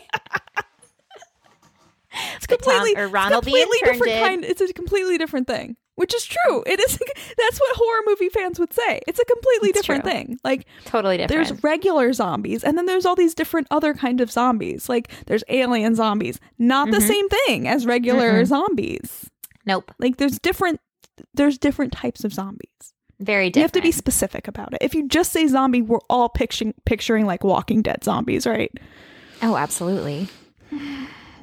It's But Tom- completely, or it's Ronald the completely different did. kind. It's a completely different thing, which is true. It is. That's what horror movie fans would say. It's a completely It's different true. thing. Like totally different. There's regular zombies, and then there's all these different other kind of zombies. Like there's alien zombies, not the Mhm. same thing as regular Mm-mm. zombies. nope. Like there's different there's different types of zombies. Very different. You have to be specific about it. If you just say zombie, we're all picturing picturing like Walking Dead zombies, right? Oh, absolutely.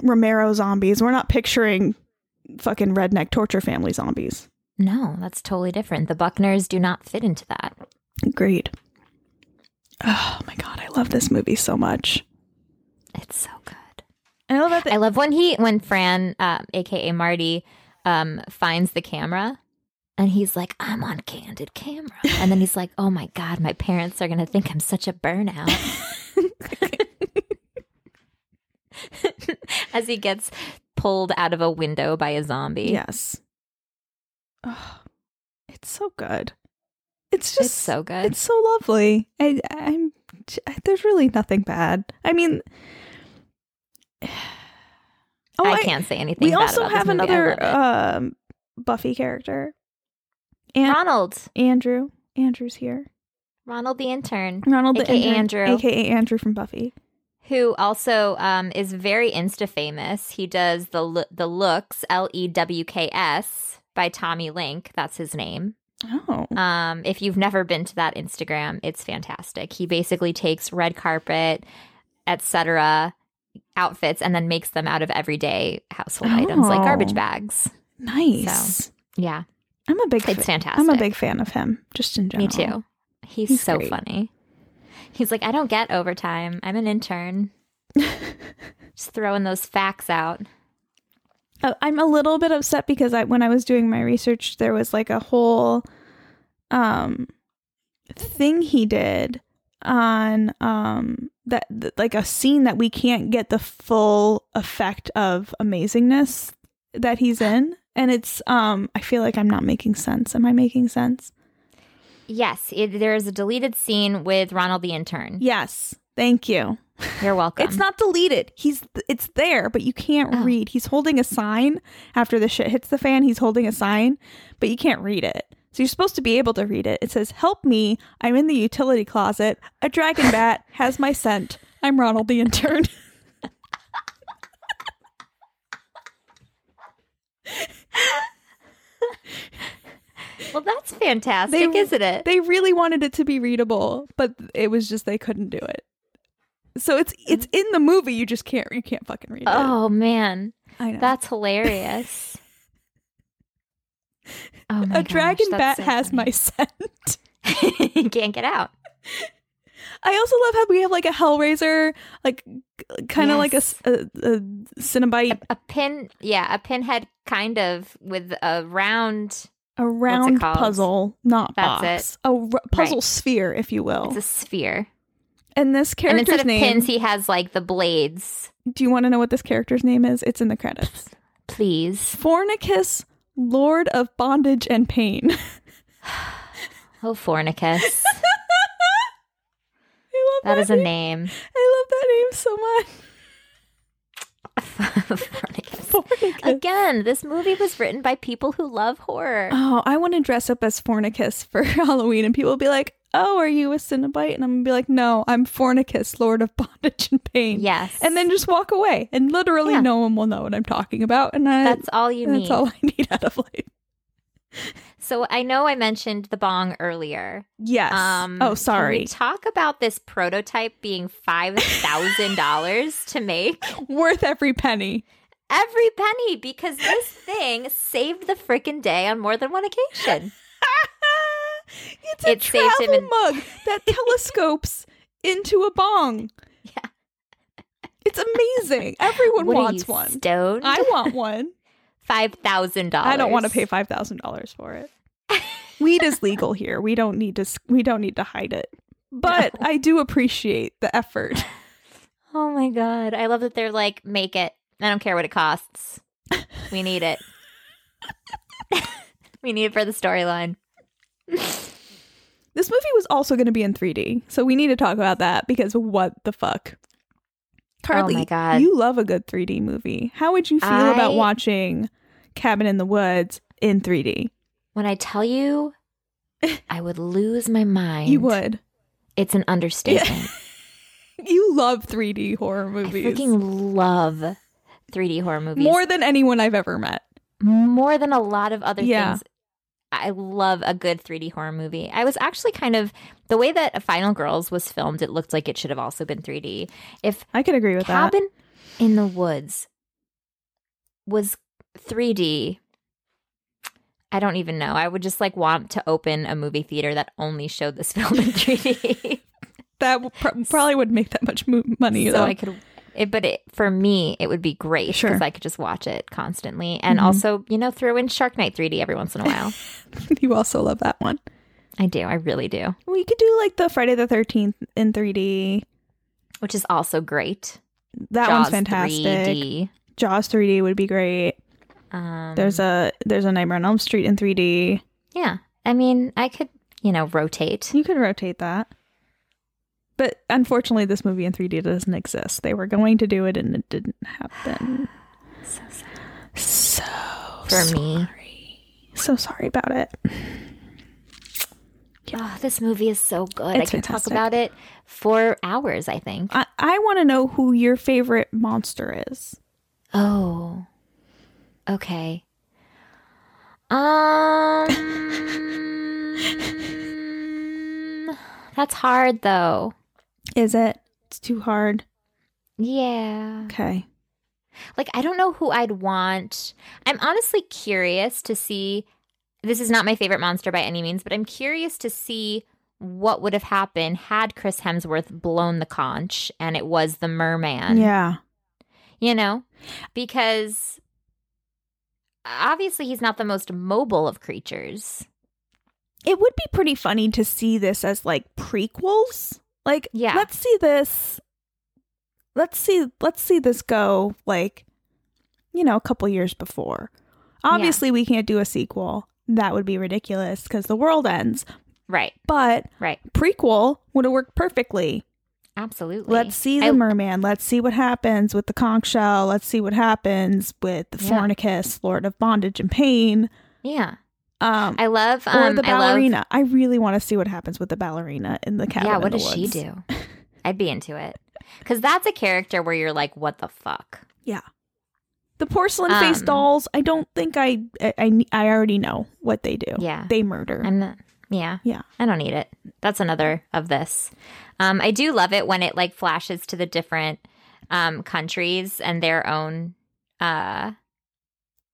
Romero zombies. We're not picturing fucking redneck torture family zombies. No, that's totally different. The Buckners do not fit into that. Agreed. Oh my god, I love this movie so much. It's so good. I love that. I love when he when Fran, uh, aka Marty, um, finds the camera. And he's like, I'm on candid camera. And then he's like, oh my God, my parents are going to think I'm such a burnout. As he gets pulled out of a window by a zombie. yes. Oh, it's so good. It's just It's so good. It's so lovely. I, I'm. There's really nothing bad. I mean, oh, I can't say anything We also have. Another um, Buffy character, and Ronald. Andrew. Andrew's here. Ronald the intern. Ronald, the AKA intern, Andrew. aka Andrew from Buffy. Who also um, is very Insta famous. He does the the looks L E W K S by Tom Lenk. That's his name. Oh, Um, if you've never been to that Instagram, it's fantastic. He basically takes red carpet, etc. outfits and then makes them out of everyday household items like garbage Oh. bags. nice. Yeah, I'm a big. it's fa- fantastic. I'm a big fan of him, just in general. Me too. He's, He's so great. funny. He's like, I don't get overtime. I'm an intern. Just throwing those facts out. Uh, I'm a little bit upset because I when I was doing my research, there was like a whole um thing he did on um that th- like a scene that we can't get the full effect of amazingness that he's in and it's um I feel like I'm not making sense. Am I making sense? Yes, it, there is a deleted scene with Ronald the intern. Yes. Thank you. You're welcome. It's not deleted. He's it's there, but you can't Oh. read. He's holding a sign after the shit hits the fan. He's holding a sign, but you can't read it. So you're supposed to be able to read it. It says, "Help me! I'm in the utility closet. A dragon bat has my scent. I'm Ronald the intern." Well, that's fantastic, They- isn't it? they really wanted it to be readable, but it was just they couldn't do it. So it's it's mm. in the movie. You just can't you can't fucking read it. oh man, I know. that's hilarious. Oh my a dragon gosh, bat so has my scent. you can't get out. I also love how we have like a Hellraiser, like kind of like a, Yes. a, a Cenobite, A pin, yeah, a pinhead kind of with a round. A round puzzle, not That's box, a r- puzzle Right. sphere, if you will. It's a sphere, and this and character's instead of name. pins, he has like the blades. do you want to know what this character's name is? It's in the credits. Please, Fornicus, Lord of Bondage and Pain. oh Fornicus, I love that that, is a name. name. I love that name so much. Fornicus. Fornicus. Again, this movie was written by people who love horror. Oh, I want to dress up as Fornicus for Halloween, and people will be like, "Oh, are you a Cenobite?" And I'm gonna be like, "No, I'm Fornicus, Lord of Bondage and Pain." Yes. and then just walk away, and literally Yeah. no one will know what I'm talking about, and I, That's all you that's need. all I need out of life. So I know I mentioned the bong earlier. Yes. Um, oh, sorry. we talk about this prototype being five thousand dollars to make? Worth every penny. Every penny, because this thing saved the frickin' day on more than one occasion. it's a It saved him travel in- mug that telescopes into a bong. Yeah. It's amazing. Everyone what wants you, one. Stoned? I want one. Five thousand dollars. I don't want to pay five thousand dollars for it. Weed is legal here. We don't need to. We don't need to hide it. But I do appreciate the effort. Oh my god! I love that they're like, make it. I don't care what it costs. We need it. we need it for the storyline. This movie was also going to be in 3D, so we need to talk about that because what the fuck, oh Carly? Oh you love a good 3D movie. How would you feel about watching Cabin in the Woods in 3D? When I tell you, I would lose my mind. You would. It's an understatement. You love 3D horror movies. I freaking love 3D horror movies more than anyone I've ever met. more than a lot of other Yeah. things. I love a good 3D horror movie. I was actually kind of the way that Final Girls was filmed. It looked like it should have also been 3D. If I could agree with that. Cabin in the Woods was 3D, I don't even know. I would just like want to open a movie theater that only showed this film in 3D. That pr- probably would make that much mo- money. so though. I could It, but it, for me, it would be great Sure. because I could just watch it constantly, and Mhm. also, you know, throw in Shark Night 3D every once in a while. you also love that one. I do, I really do, We could do like the Friday the 13th in 3D. which is also great. That Jaws one's fantastic. 3D. Jaws 3D would be great. Um, There's a there's a Nightmare on Elm Street in 3D. yeah. I mean, I could, you know, rotate. You could rotate that. But unfortunately, this movie in 3D doesn't exist. They were going to do it and it didn't happen. So sad So for me. So sorry about it. Oh, this movie is so good. It's I can talk about it for hours. I think. I, I want to know who your favorite monster is. Oh. Okay. Um That's hard though. Is it? It's too hard. Yeah. Okay. Like I don't know who I'd want. I'm honestly curious to see this is not my favorite monster by any means, but I'm curious to see what would have happened had Chris Hemsworth blown the conch and it was the merman. yeah. you know because obviously he's not the most mobile of creatures It would be pretty funny to see this as like prequels. Like, Yeah. let's see this. Let's see. Let's see this go. Like, you know, a couple years before. Obviously, we can't do a sequel. That would be ridiculous because the world ends. right But right prequel would have worked perfectly. Absolutely Let's see the I- merman. Let's see what happens with the conch shell. Let's see what happens with the Yeah. Fornicus, Lord of Bondage and Pain. yeah Um, i love or um the I love- ballerina. I, really want to see what happens with the ballerina in the cabin. yeah what does she do i'd be into it because that's a character where you're like what the fuck Yeah. The porcelain face Um, dolls. I don't think I, I I I already know what they do. Yeah. they murder. i'm not yeah Yeah. i don't need it that's another of this um i do love it when it like flashes to the different um countries and their own uh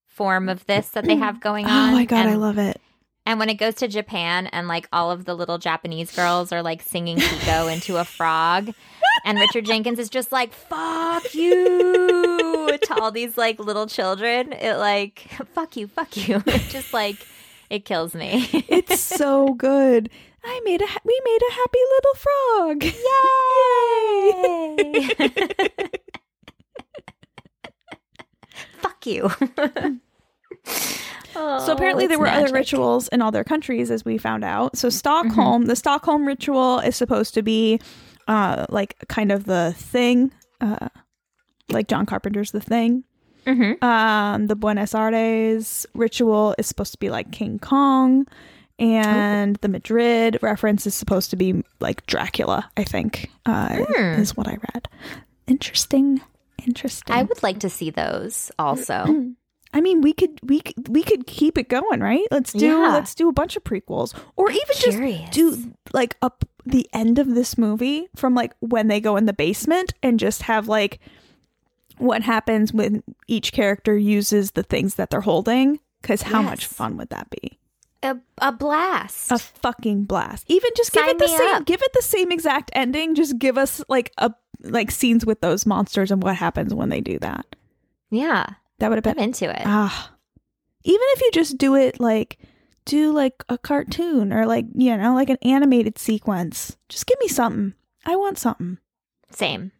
form of this that they have going on oh my god, I love it. And when it goes to Japan and like all of the little Japanese girls are like singing Kiko into a frog, and Richard Jenkins is just like, fuck you to all these like little children, it like, fuck you, fuck you. Just like, it kills me. It's so good. I made a we made a happy little frog. Yay! fuck you. So apparently Oh, there it's were other rituals in all their countries, as we found out. So Stockholm, the Stockholm ritual is supposed to be uh, like kind of the thing, uh, like John Carpenter's The Thing. Mhm. Um, the Buenos Aires ritual is supposed to be like King Kong, and the Madrid reference is supposed to be like Dracula. I think uh, Hmm. is what I read. Interesting. Interesting. I would like to see those also. I mean, we could we could, we could keep it going, right? Let's do Yeah. let's do a bunch of prequels, or even curious. just do like up the end of this movie from like when they go in the basement and just have like what happens when each character uses the things that they're holding. Because how much fun would that be? A, a blast. A fucking blast! Even just give it the same up. give it the same exact ending. Just give us like a like scenes with those monsters and what happens when they do that. yeah, That would have I'm been into it. Ah, even if you just do it like do like a cartoon or like you know like an animated sequence, just give me something. I want something. Same.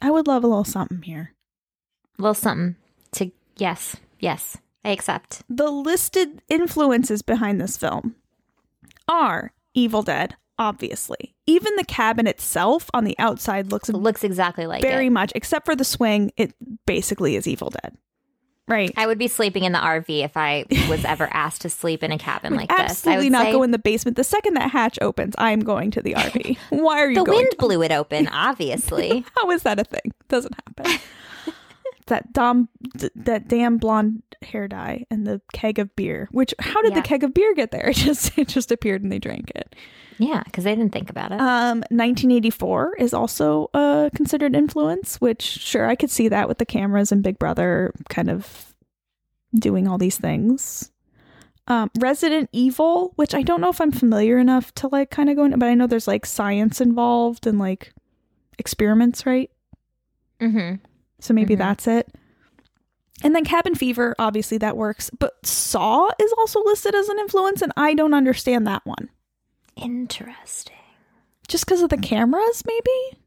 I would love a little something here. Little something to, yes, yes, I accept. The listed influences behind this film are Evil Dead, obviously. Even the cabin itself on the outside looks It looks exactly like very it. much, except for the swing, it basically is Evil Dead. Right. I would be sleeping in the RV if I was ever asked to sleep in a cabin like this. I Absolutely not say, go in the basement. The second that hatch opens, I'm going to the RV. Why are you The going? wind blew it open, obviously. How is that a thing? Doesn't happen. That dom, d- that damn blonde hair dye and the keg of beer. Which how did Yeah. the keg of beer get there? It just it just appeared and they drank it. yeah, because they didn't think about it. Um, 1984 is also uh, considered influence. Which sure I could see that with the cameras and Big Brother kind of doing all these things. Um, Resident Evil, which I don't know if I'm familiar enough to like kind of go into, but I know there's like science involved and like experiments, right? hmm So maybe Mhm. that's it. And then Cabin Fever, obviously that works. But Saw is also listed as an influence, and I don't understand that one. Interesting. Just because of the cameras, maybe?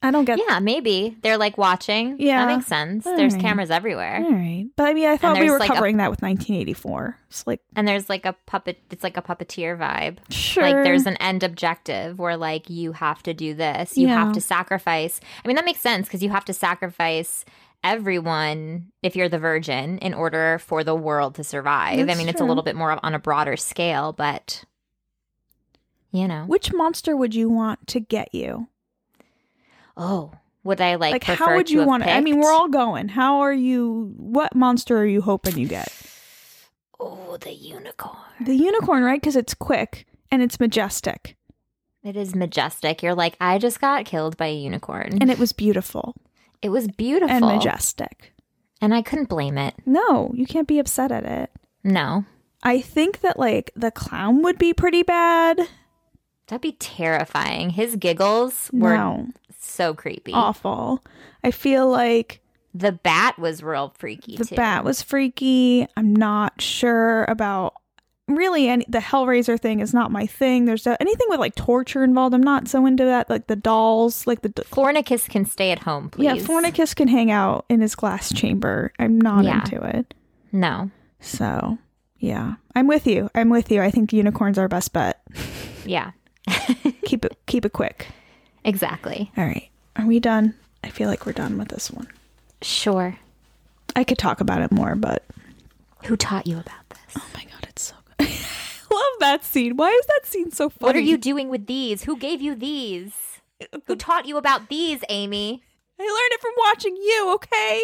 I don't get Yeah, maybe they're like watching. Yeah. that makes sense. All There's right. cameras everywhere, All right. But I mean, I thought we were like a- covering that with 1984. It's like, and there's like a puppet. It's like a puppeteer vibe. sure. Like there's an end objective where like you have to do this. You Yeah. have to sacrifice. I mean that makes sense because you have to sacrifice everyone if you're the virgin in order for the world to survive. I That's mean it's a little bit more on a broader scale, but you know. Which monster would you want to get you? Oh, would I like, Like, how would you want it? I mean, we're all going. How are you? What monster are you hoping you get? Oh, the unicorn. The unicorn, right? Because it's quick and it's majestic It is majestic. You're like, I just got killed by a unicorn. and it was beautiful it was beautiful and majestic. And I couldn't blame it. No, you can't be upset at it. No. I think that like the clown would be pretty bad. That'd be terrifying. His giggles were No, so creepy. awful. I feel like The bat was real freaky the too. bat was freaky. I'm not sure about really any the Hellraiser thing is not my thing. There's uh, anything with like torture involved. I'm not so into that. Like the dolls, like the Fornicus can stay at home, please. yeah, Fornicus can hang out in his glass chamber. I'm not Yeah. into it. No. So yeah, I'm with you. I'm with you. I think unicorns are our best bet. Yeah. keep it keep it quick. Exactly. All right, are we done? I feel like we're done with this one. Sure. I could talk about it more, but Who taught you about this? oh my god, it's so good. Love that scene. Why is that scene so funny? What are you doing with these? Who gave you these? Who taught you about these, Amy? I learned it from watching you. Okay.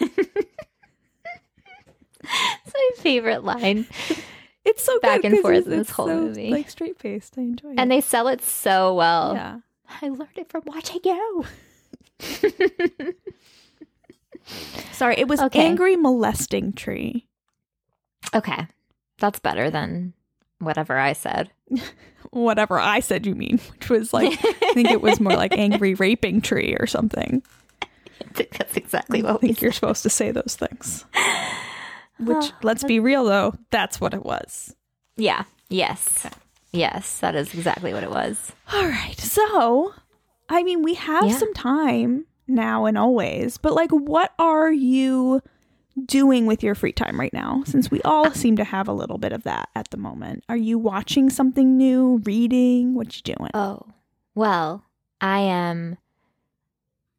It's my favorite line. It's so Back good and forth in this whole so, movie. Like straight faced. I enjoy it. And they sell it so well. yeah. I learned it from watching you. Sorry, it was Okay. angry molesting tree. Okay. That's better than whatever I said. Whatever I said you mean, which was like I think it was more like angry raping tree or something. That's exactly I what we think you're supposed to say those things. Which oh, let's be real though, that's what it was. Yeah. Yes. Yes, that is exactly what it was. All right. So, I mean, we have Yeah. some time now and always, but like, what are you doing with your free time right now? Since we all um, seem to have a little bit of that at the moment. Are you watching something new, reading? What you doing? Oh. Well, I am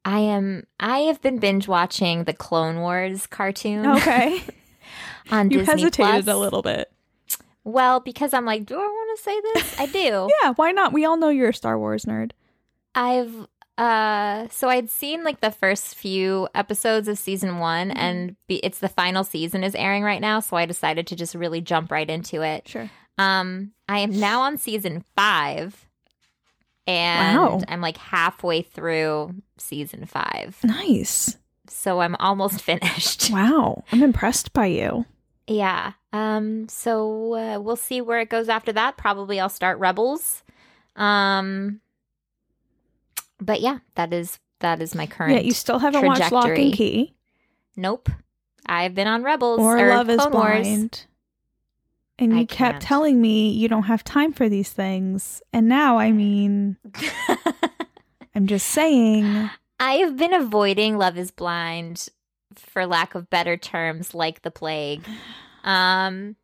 I am I have been binge watching the Clone Wars cartoon okay. on you Disney hesitated Plus. a little bit. Well, because I'm like, do I want to say this? I do. Yeah, why not? We all know you're a Star Wars nerd. I've uh so I'd seen like the first few episodes of season 1 Mm-hmm. and be, it's the final season is airing right now, so I decided to just really jump right into it. Sure. Um I am now on season 5 and Wow. I'm like halfway through season 5. Nice. So I'm almost finished. Wow. I'm impressed by you. Yeah. Um so uh, we'll see where it goes after that. Probably I'll start Rebels. Um but yeah, that is that is my current Yeah, you still haven't watched Lock trajectory. and Key Nope. I've been on Rebels or or Love is Clone Wars. Blind. And you I kept can't. telling me you don't have time for these things. And now, I mean, I'm just saying. I have been avoiding Love is Blind for lack of better terms like the plague. Um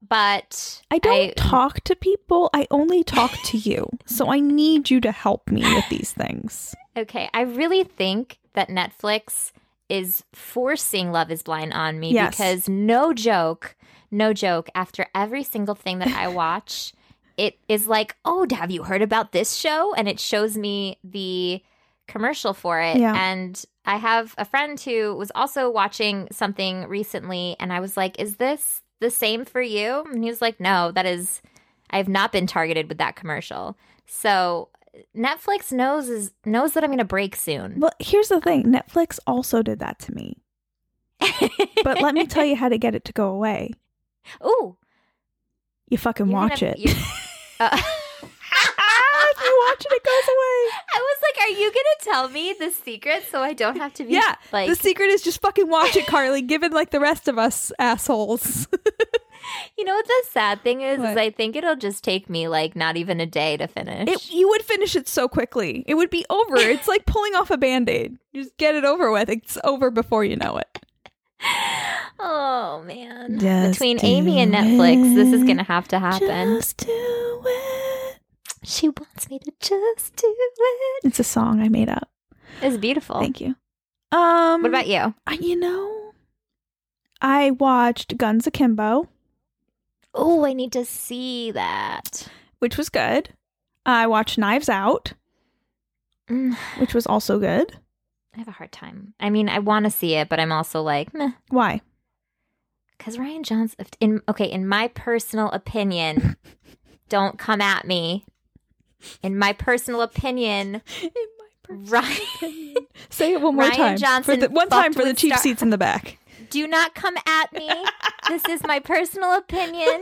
but I don't talk to people. I only talk to you. So I need you to help me with these things. Okay, I really think that Netflix is forcing Love is Blind on me Yes. because no joke, no joke, after every single thing that I watch, it is like, "Oh, have you heard about this show?" and it shows me the commercial for it Yeah. and I have a friend who was also watching something recently and I was like, "Is this the same for you?" And he was like, "No, that is I have not been targeted with that commercial." So, Netflix knows is knows that I'm going to break soon. Well, here's the thing Netflix also did that to me. But let me tell you how to get it to go away. Ooh, You fucking you're watch gonna- it. uh, watch it, it goes away. I was like, are you gonna tell me the secret so I don't have to be Yeah, like the secret is just fucking watch it, Carly. Given like the rest of us assholes. You know what the sad thing is? What? Is I think it'll just take me like not even a day to finish. It, you would finish it so quickly. It would be over. It's like pulling off a band aid. Just get it over with. It's over before you know it. oh man. Just Between Amy and Netflix, this is gonna have to happen. Just do it. She wants me to just do it. It's a song I made up. It's beautiful. Thank you. Um, What about you? I- you know, I watched Guns Akimbo, Oh, I need to see that. which was good. I watched Knives Out, Mm, which was also good. I have a hard time. I mean, I want to see it, but I'm also like, meh. Why? Because Rian Johnson, in okay, in my personal opinion, don't come at me. In my personal opinion, In my personal Rian, opinion. Say it one more Rian time. Johnson for the, one time for the cheap Star- seats in the back. do not come at me. this is my personal opinion.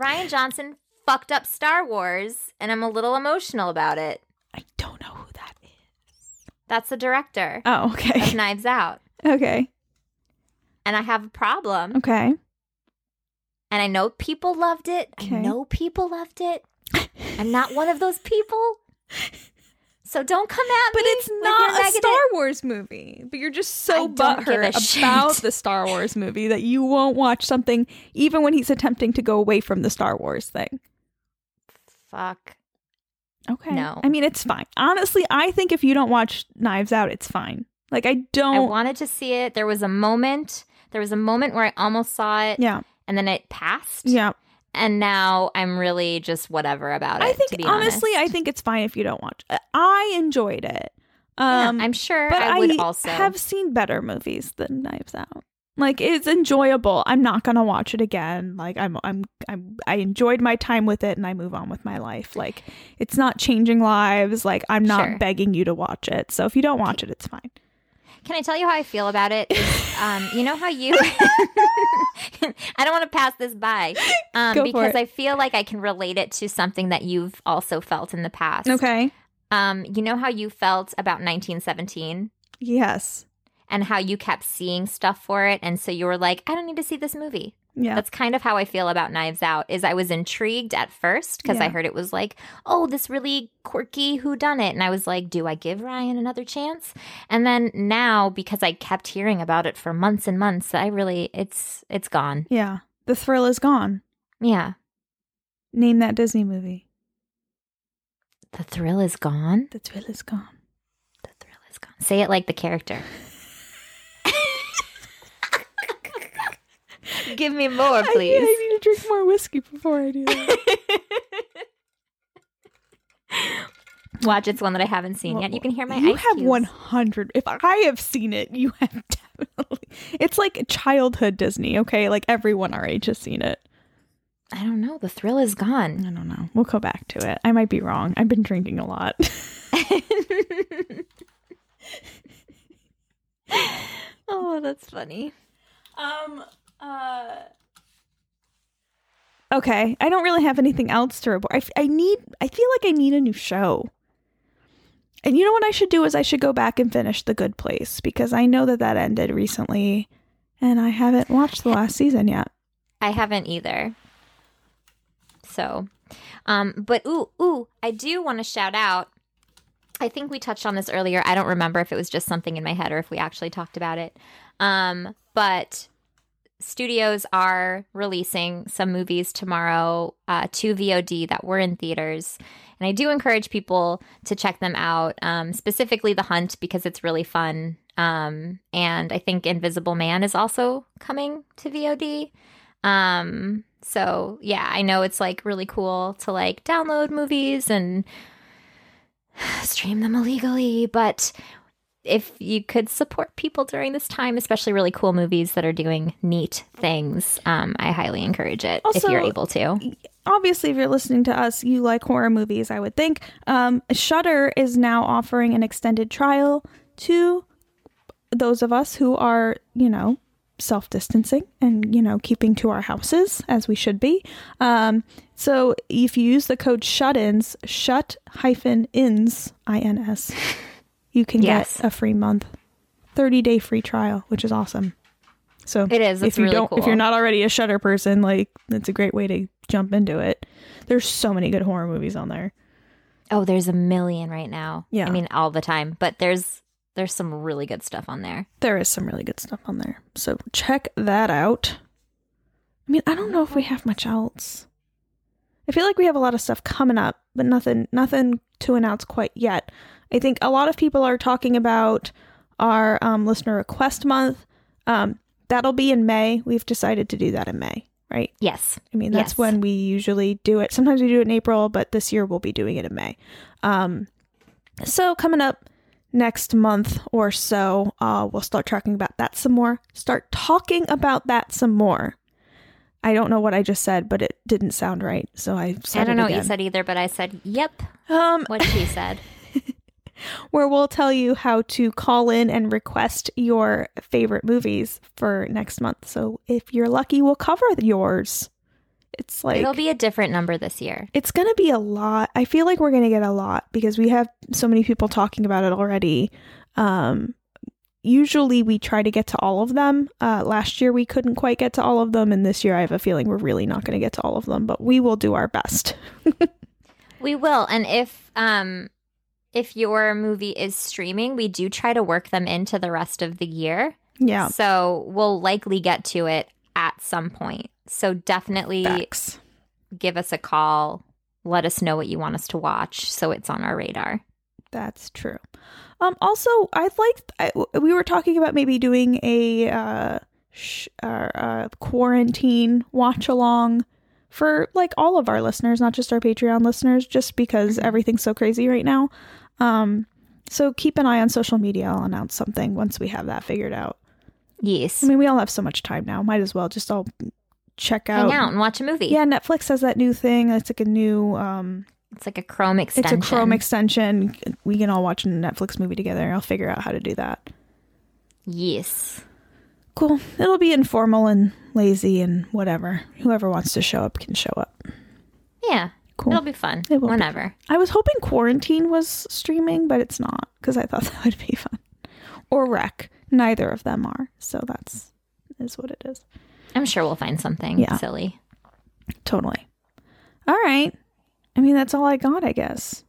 Rian Johnson fucked up Star Wars, and I'm a little emotional about it. I don't know who that is. That's the director Oh, of okay. Knives Out, Okay. and I have a problem. Okay. And I know people loved it. Okay. I know people loved it. I'm not one of those people. So don't come at But me. But it's not a negative- Star Wars movie. But you're just so I don't give a butthurt about shit. the Star Wars movie that you won't watch something even when he's attempting to go away from the Star Wars thing. Fuck. Okay. No. I mean, it's fine. Honestly, I think if you don't watch Knives Out, it's fine. Like, I don't. I wanted to see it. There was a moment. There was a moment where I almost saw it, yeah. and then it passed. Yeah. And now I'm really just whatever about it. I think, honestly, I think it's fine if you don't watch. I enjoyed it. Um, yeah, I'm sure but I would also have seen better movies than Knives Out. Like it's enjoyable. I'm not gonna watch it again. Like I'm, I'm, I'm, I enjoyed my time with it, and I move on with my life. Like it's not changing lives. Like I'm not Sure. begging you to watch it. So if you don't watch it, it's fine. Can I tell you how I feel about it? um, you know how you. I don't want to pass this by um, because. I feel like I can relate it to something that you've also felt in the past. Okay. Um, you know how you felt about 1917 Yes. and how you kept seeing stuff for it, and so you were like, I don't need to see this movie. Yeah. That's kind of how I feel about Knives Out. Is I was intrigued at first because I heard it was like, oh, this really quirky who done it, and I was like, do I give Rian another chance? And then now because I kept hearing about it for months and months, I really it's it's gone. yeah. The thrill is gone. Yeah, Name that Disney movie. the thrill is gone. The thrill is gone. The thrill is gone. Say it like the character. Give me more, I, please. I need to drink more whiskey before I do that. Watch, it's one that I haven't seen yet. You can hear my You ice have 100. If I have seen it, you have definitely. It's like childhood Disney, okay? Like everyone our age has seen it. I don't know. The thrill is gone. I don't know. We'll go back to it. I might be wrong. I've been drinking a lot. oh, that's funny. um uh Okay, I don't really have anything else to report. I, f- I need I feel like I need a new show. And you know what I should do is I should go back and finish The Good Place because I know that that ended recently and I haven't watched the last season yet. I haven't either. So, um, but ooh, ooh, I do want to shout out. I think we touched on this earlier. I don't remember if it was just something in my head or if we actually talked about it. Um, but studios are releasing some movies tomorrow uh, to VOD that were in theaters. And I do encourage people to check them out, um, specifically The Hunt, because it's really fun. Um, and I think Invisible Man is also coming to VOD. Um, so yeah, I know it's like really cool to like download movies and stream them illegally, but if you could support people during this time, especially really cool movies that are doing neat things, um, I highly encourage it if you're able to. obviously if you're listening to us you like horror movies i would think um shutter is now offering an extended trial to those of us who are you know self distancing and you know keeping to our houses as we should be. Um, so if you use the code shut-ins, shut hyphen ins i n s, you can Yes. get a free month, thirty day free trial, which is awesome. So It is. It's if you really don't, if you're not already a Shutter person, like it's a great way to jump into it. There's so many good horror movies on there. Oh, there's a million right now. Yeah. I mean, all the time, but there's there's some really good stuff on there. There is some really good stuff on there. So check that out. I mean, I don't know if we have much else. I feel like we have a lot of stuff coming up, but nothing nothing to announce quite yet. I think a lot of people are talking about our um, listener request month. Um, that'll be in May. We've decided to do that in May, right? Yes. I mean, that's Yes. when we usually do it. Sometimes we do it in April, but this year we'll be doing it in May. Um, so coming up next month or so, uh, we'll start talking about that some more. Start talking about that some more. I don't know what I just said, but it didn't sound right, so I said I don't know what you said either, but I said, "Yep." Um, What she said. where we'll tell you how to call in and request your favorite movies for next month. So if you're lucky, we'll cover yours. It's like It'll be a different number this year. it's going to be a lot. I feel like we're going to get a lot because we have so many people talking about it already. Um, usually we try to get to all of them. Uh, last year we couldn't quite get to all of them, and this year I have a feeling we're really not going to get to all of them, but we will do our best. We will, and if um if your movie is streaming, we do try to work them into the rest of the year. Yeah, So we'll likely get to it at some point. So definitely facts. give us a call. Let us know what you want us to watch so it's on our radar. That's true. Um, also, I'd like I, we were talking about maybe doing a uh, sh- uh, uh, quarantine watch along for like all of our listeners, not just our Patreon listeners, just because everything's so crazy right now. Um, so keep an eye on social media. I'll announce something once we have that figured out. Yes. I mean, we all have so much time now. Might as well just all check out. Hang out. and watch a movie. Yeah, Netflix has that new thing. It's like a new um, It's like a Chrome extension. it's a Chrome extension. We can all watch a Netflix movie together. I'll figure out how to do that. yes. Cool. It'll be informal and lazy and whatever. Whoever wants to show up can show up. Yeah. Cool. It'll be fun. It will be Whenever. I was hoping Quarantine was streaming, but it's not because I thought that would be fun. Or Rec. Neither of them are. So that's is what it is. I'm sure we'll find something Yeah. silly. Totally. All right. I mean, that's all I got, I guess.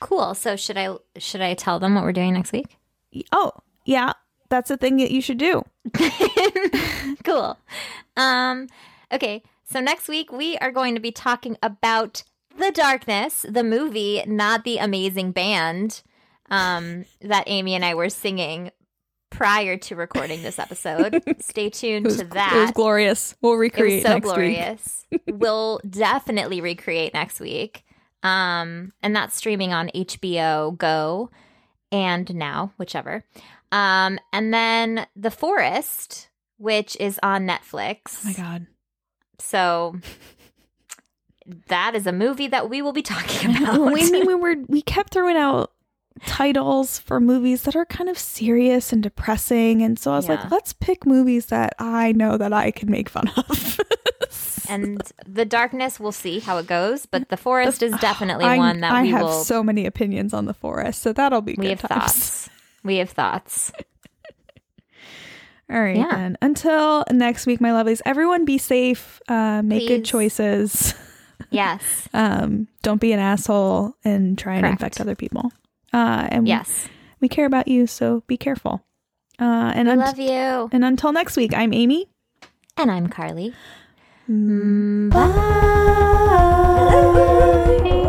Cool. So should I should I tell them what we're doing next week? Oh, yeah. That's the thing that you should do. cool. Um, okay, so next week we are going to be talking about The Darkness, the movie, not the amazing band um, that Amy and I were singing prior to recording this episode. Stay tuned was, to that. it was glorious. We'll It recreate was so glorious. we'll definitely recreate next week. Um, and that's streaming on HBO Go and now, whichever. Um, and then The Forest, which is on Netflix. Oh my god. So that is a movie that we will be talking about. I mean, we were we kept throwing out titles for movies that are kind of serious and depressing, and so I was Yeah. like, let's pick movies that I know that I can make fun of. and The Darkness, we'll see how it goes, but The Forest is definitely I, one that I we have will. so many opinions on the forest, so that'll be we good have times. thoughts. We have thoughts. All right, Yeah. then. Until next week, my lovelies. Everyone, be safe. Uh, make good choices. Yes. um, don't be an asshole and try and infect other people. Uh, and yes, we, we, care about you, so be careful. Uh, and I un- love you. And until next week, I'm Amy. And I'm Carly. Mm. Bye. Bye.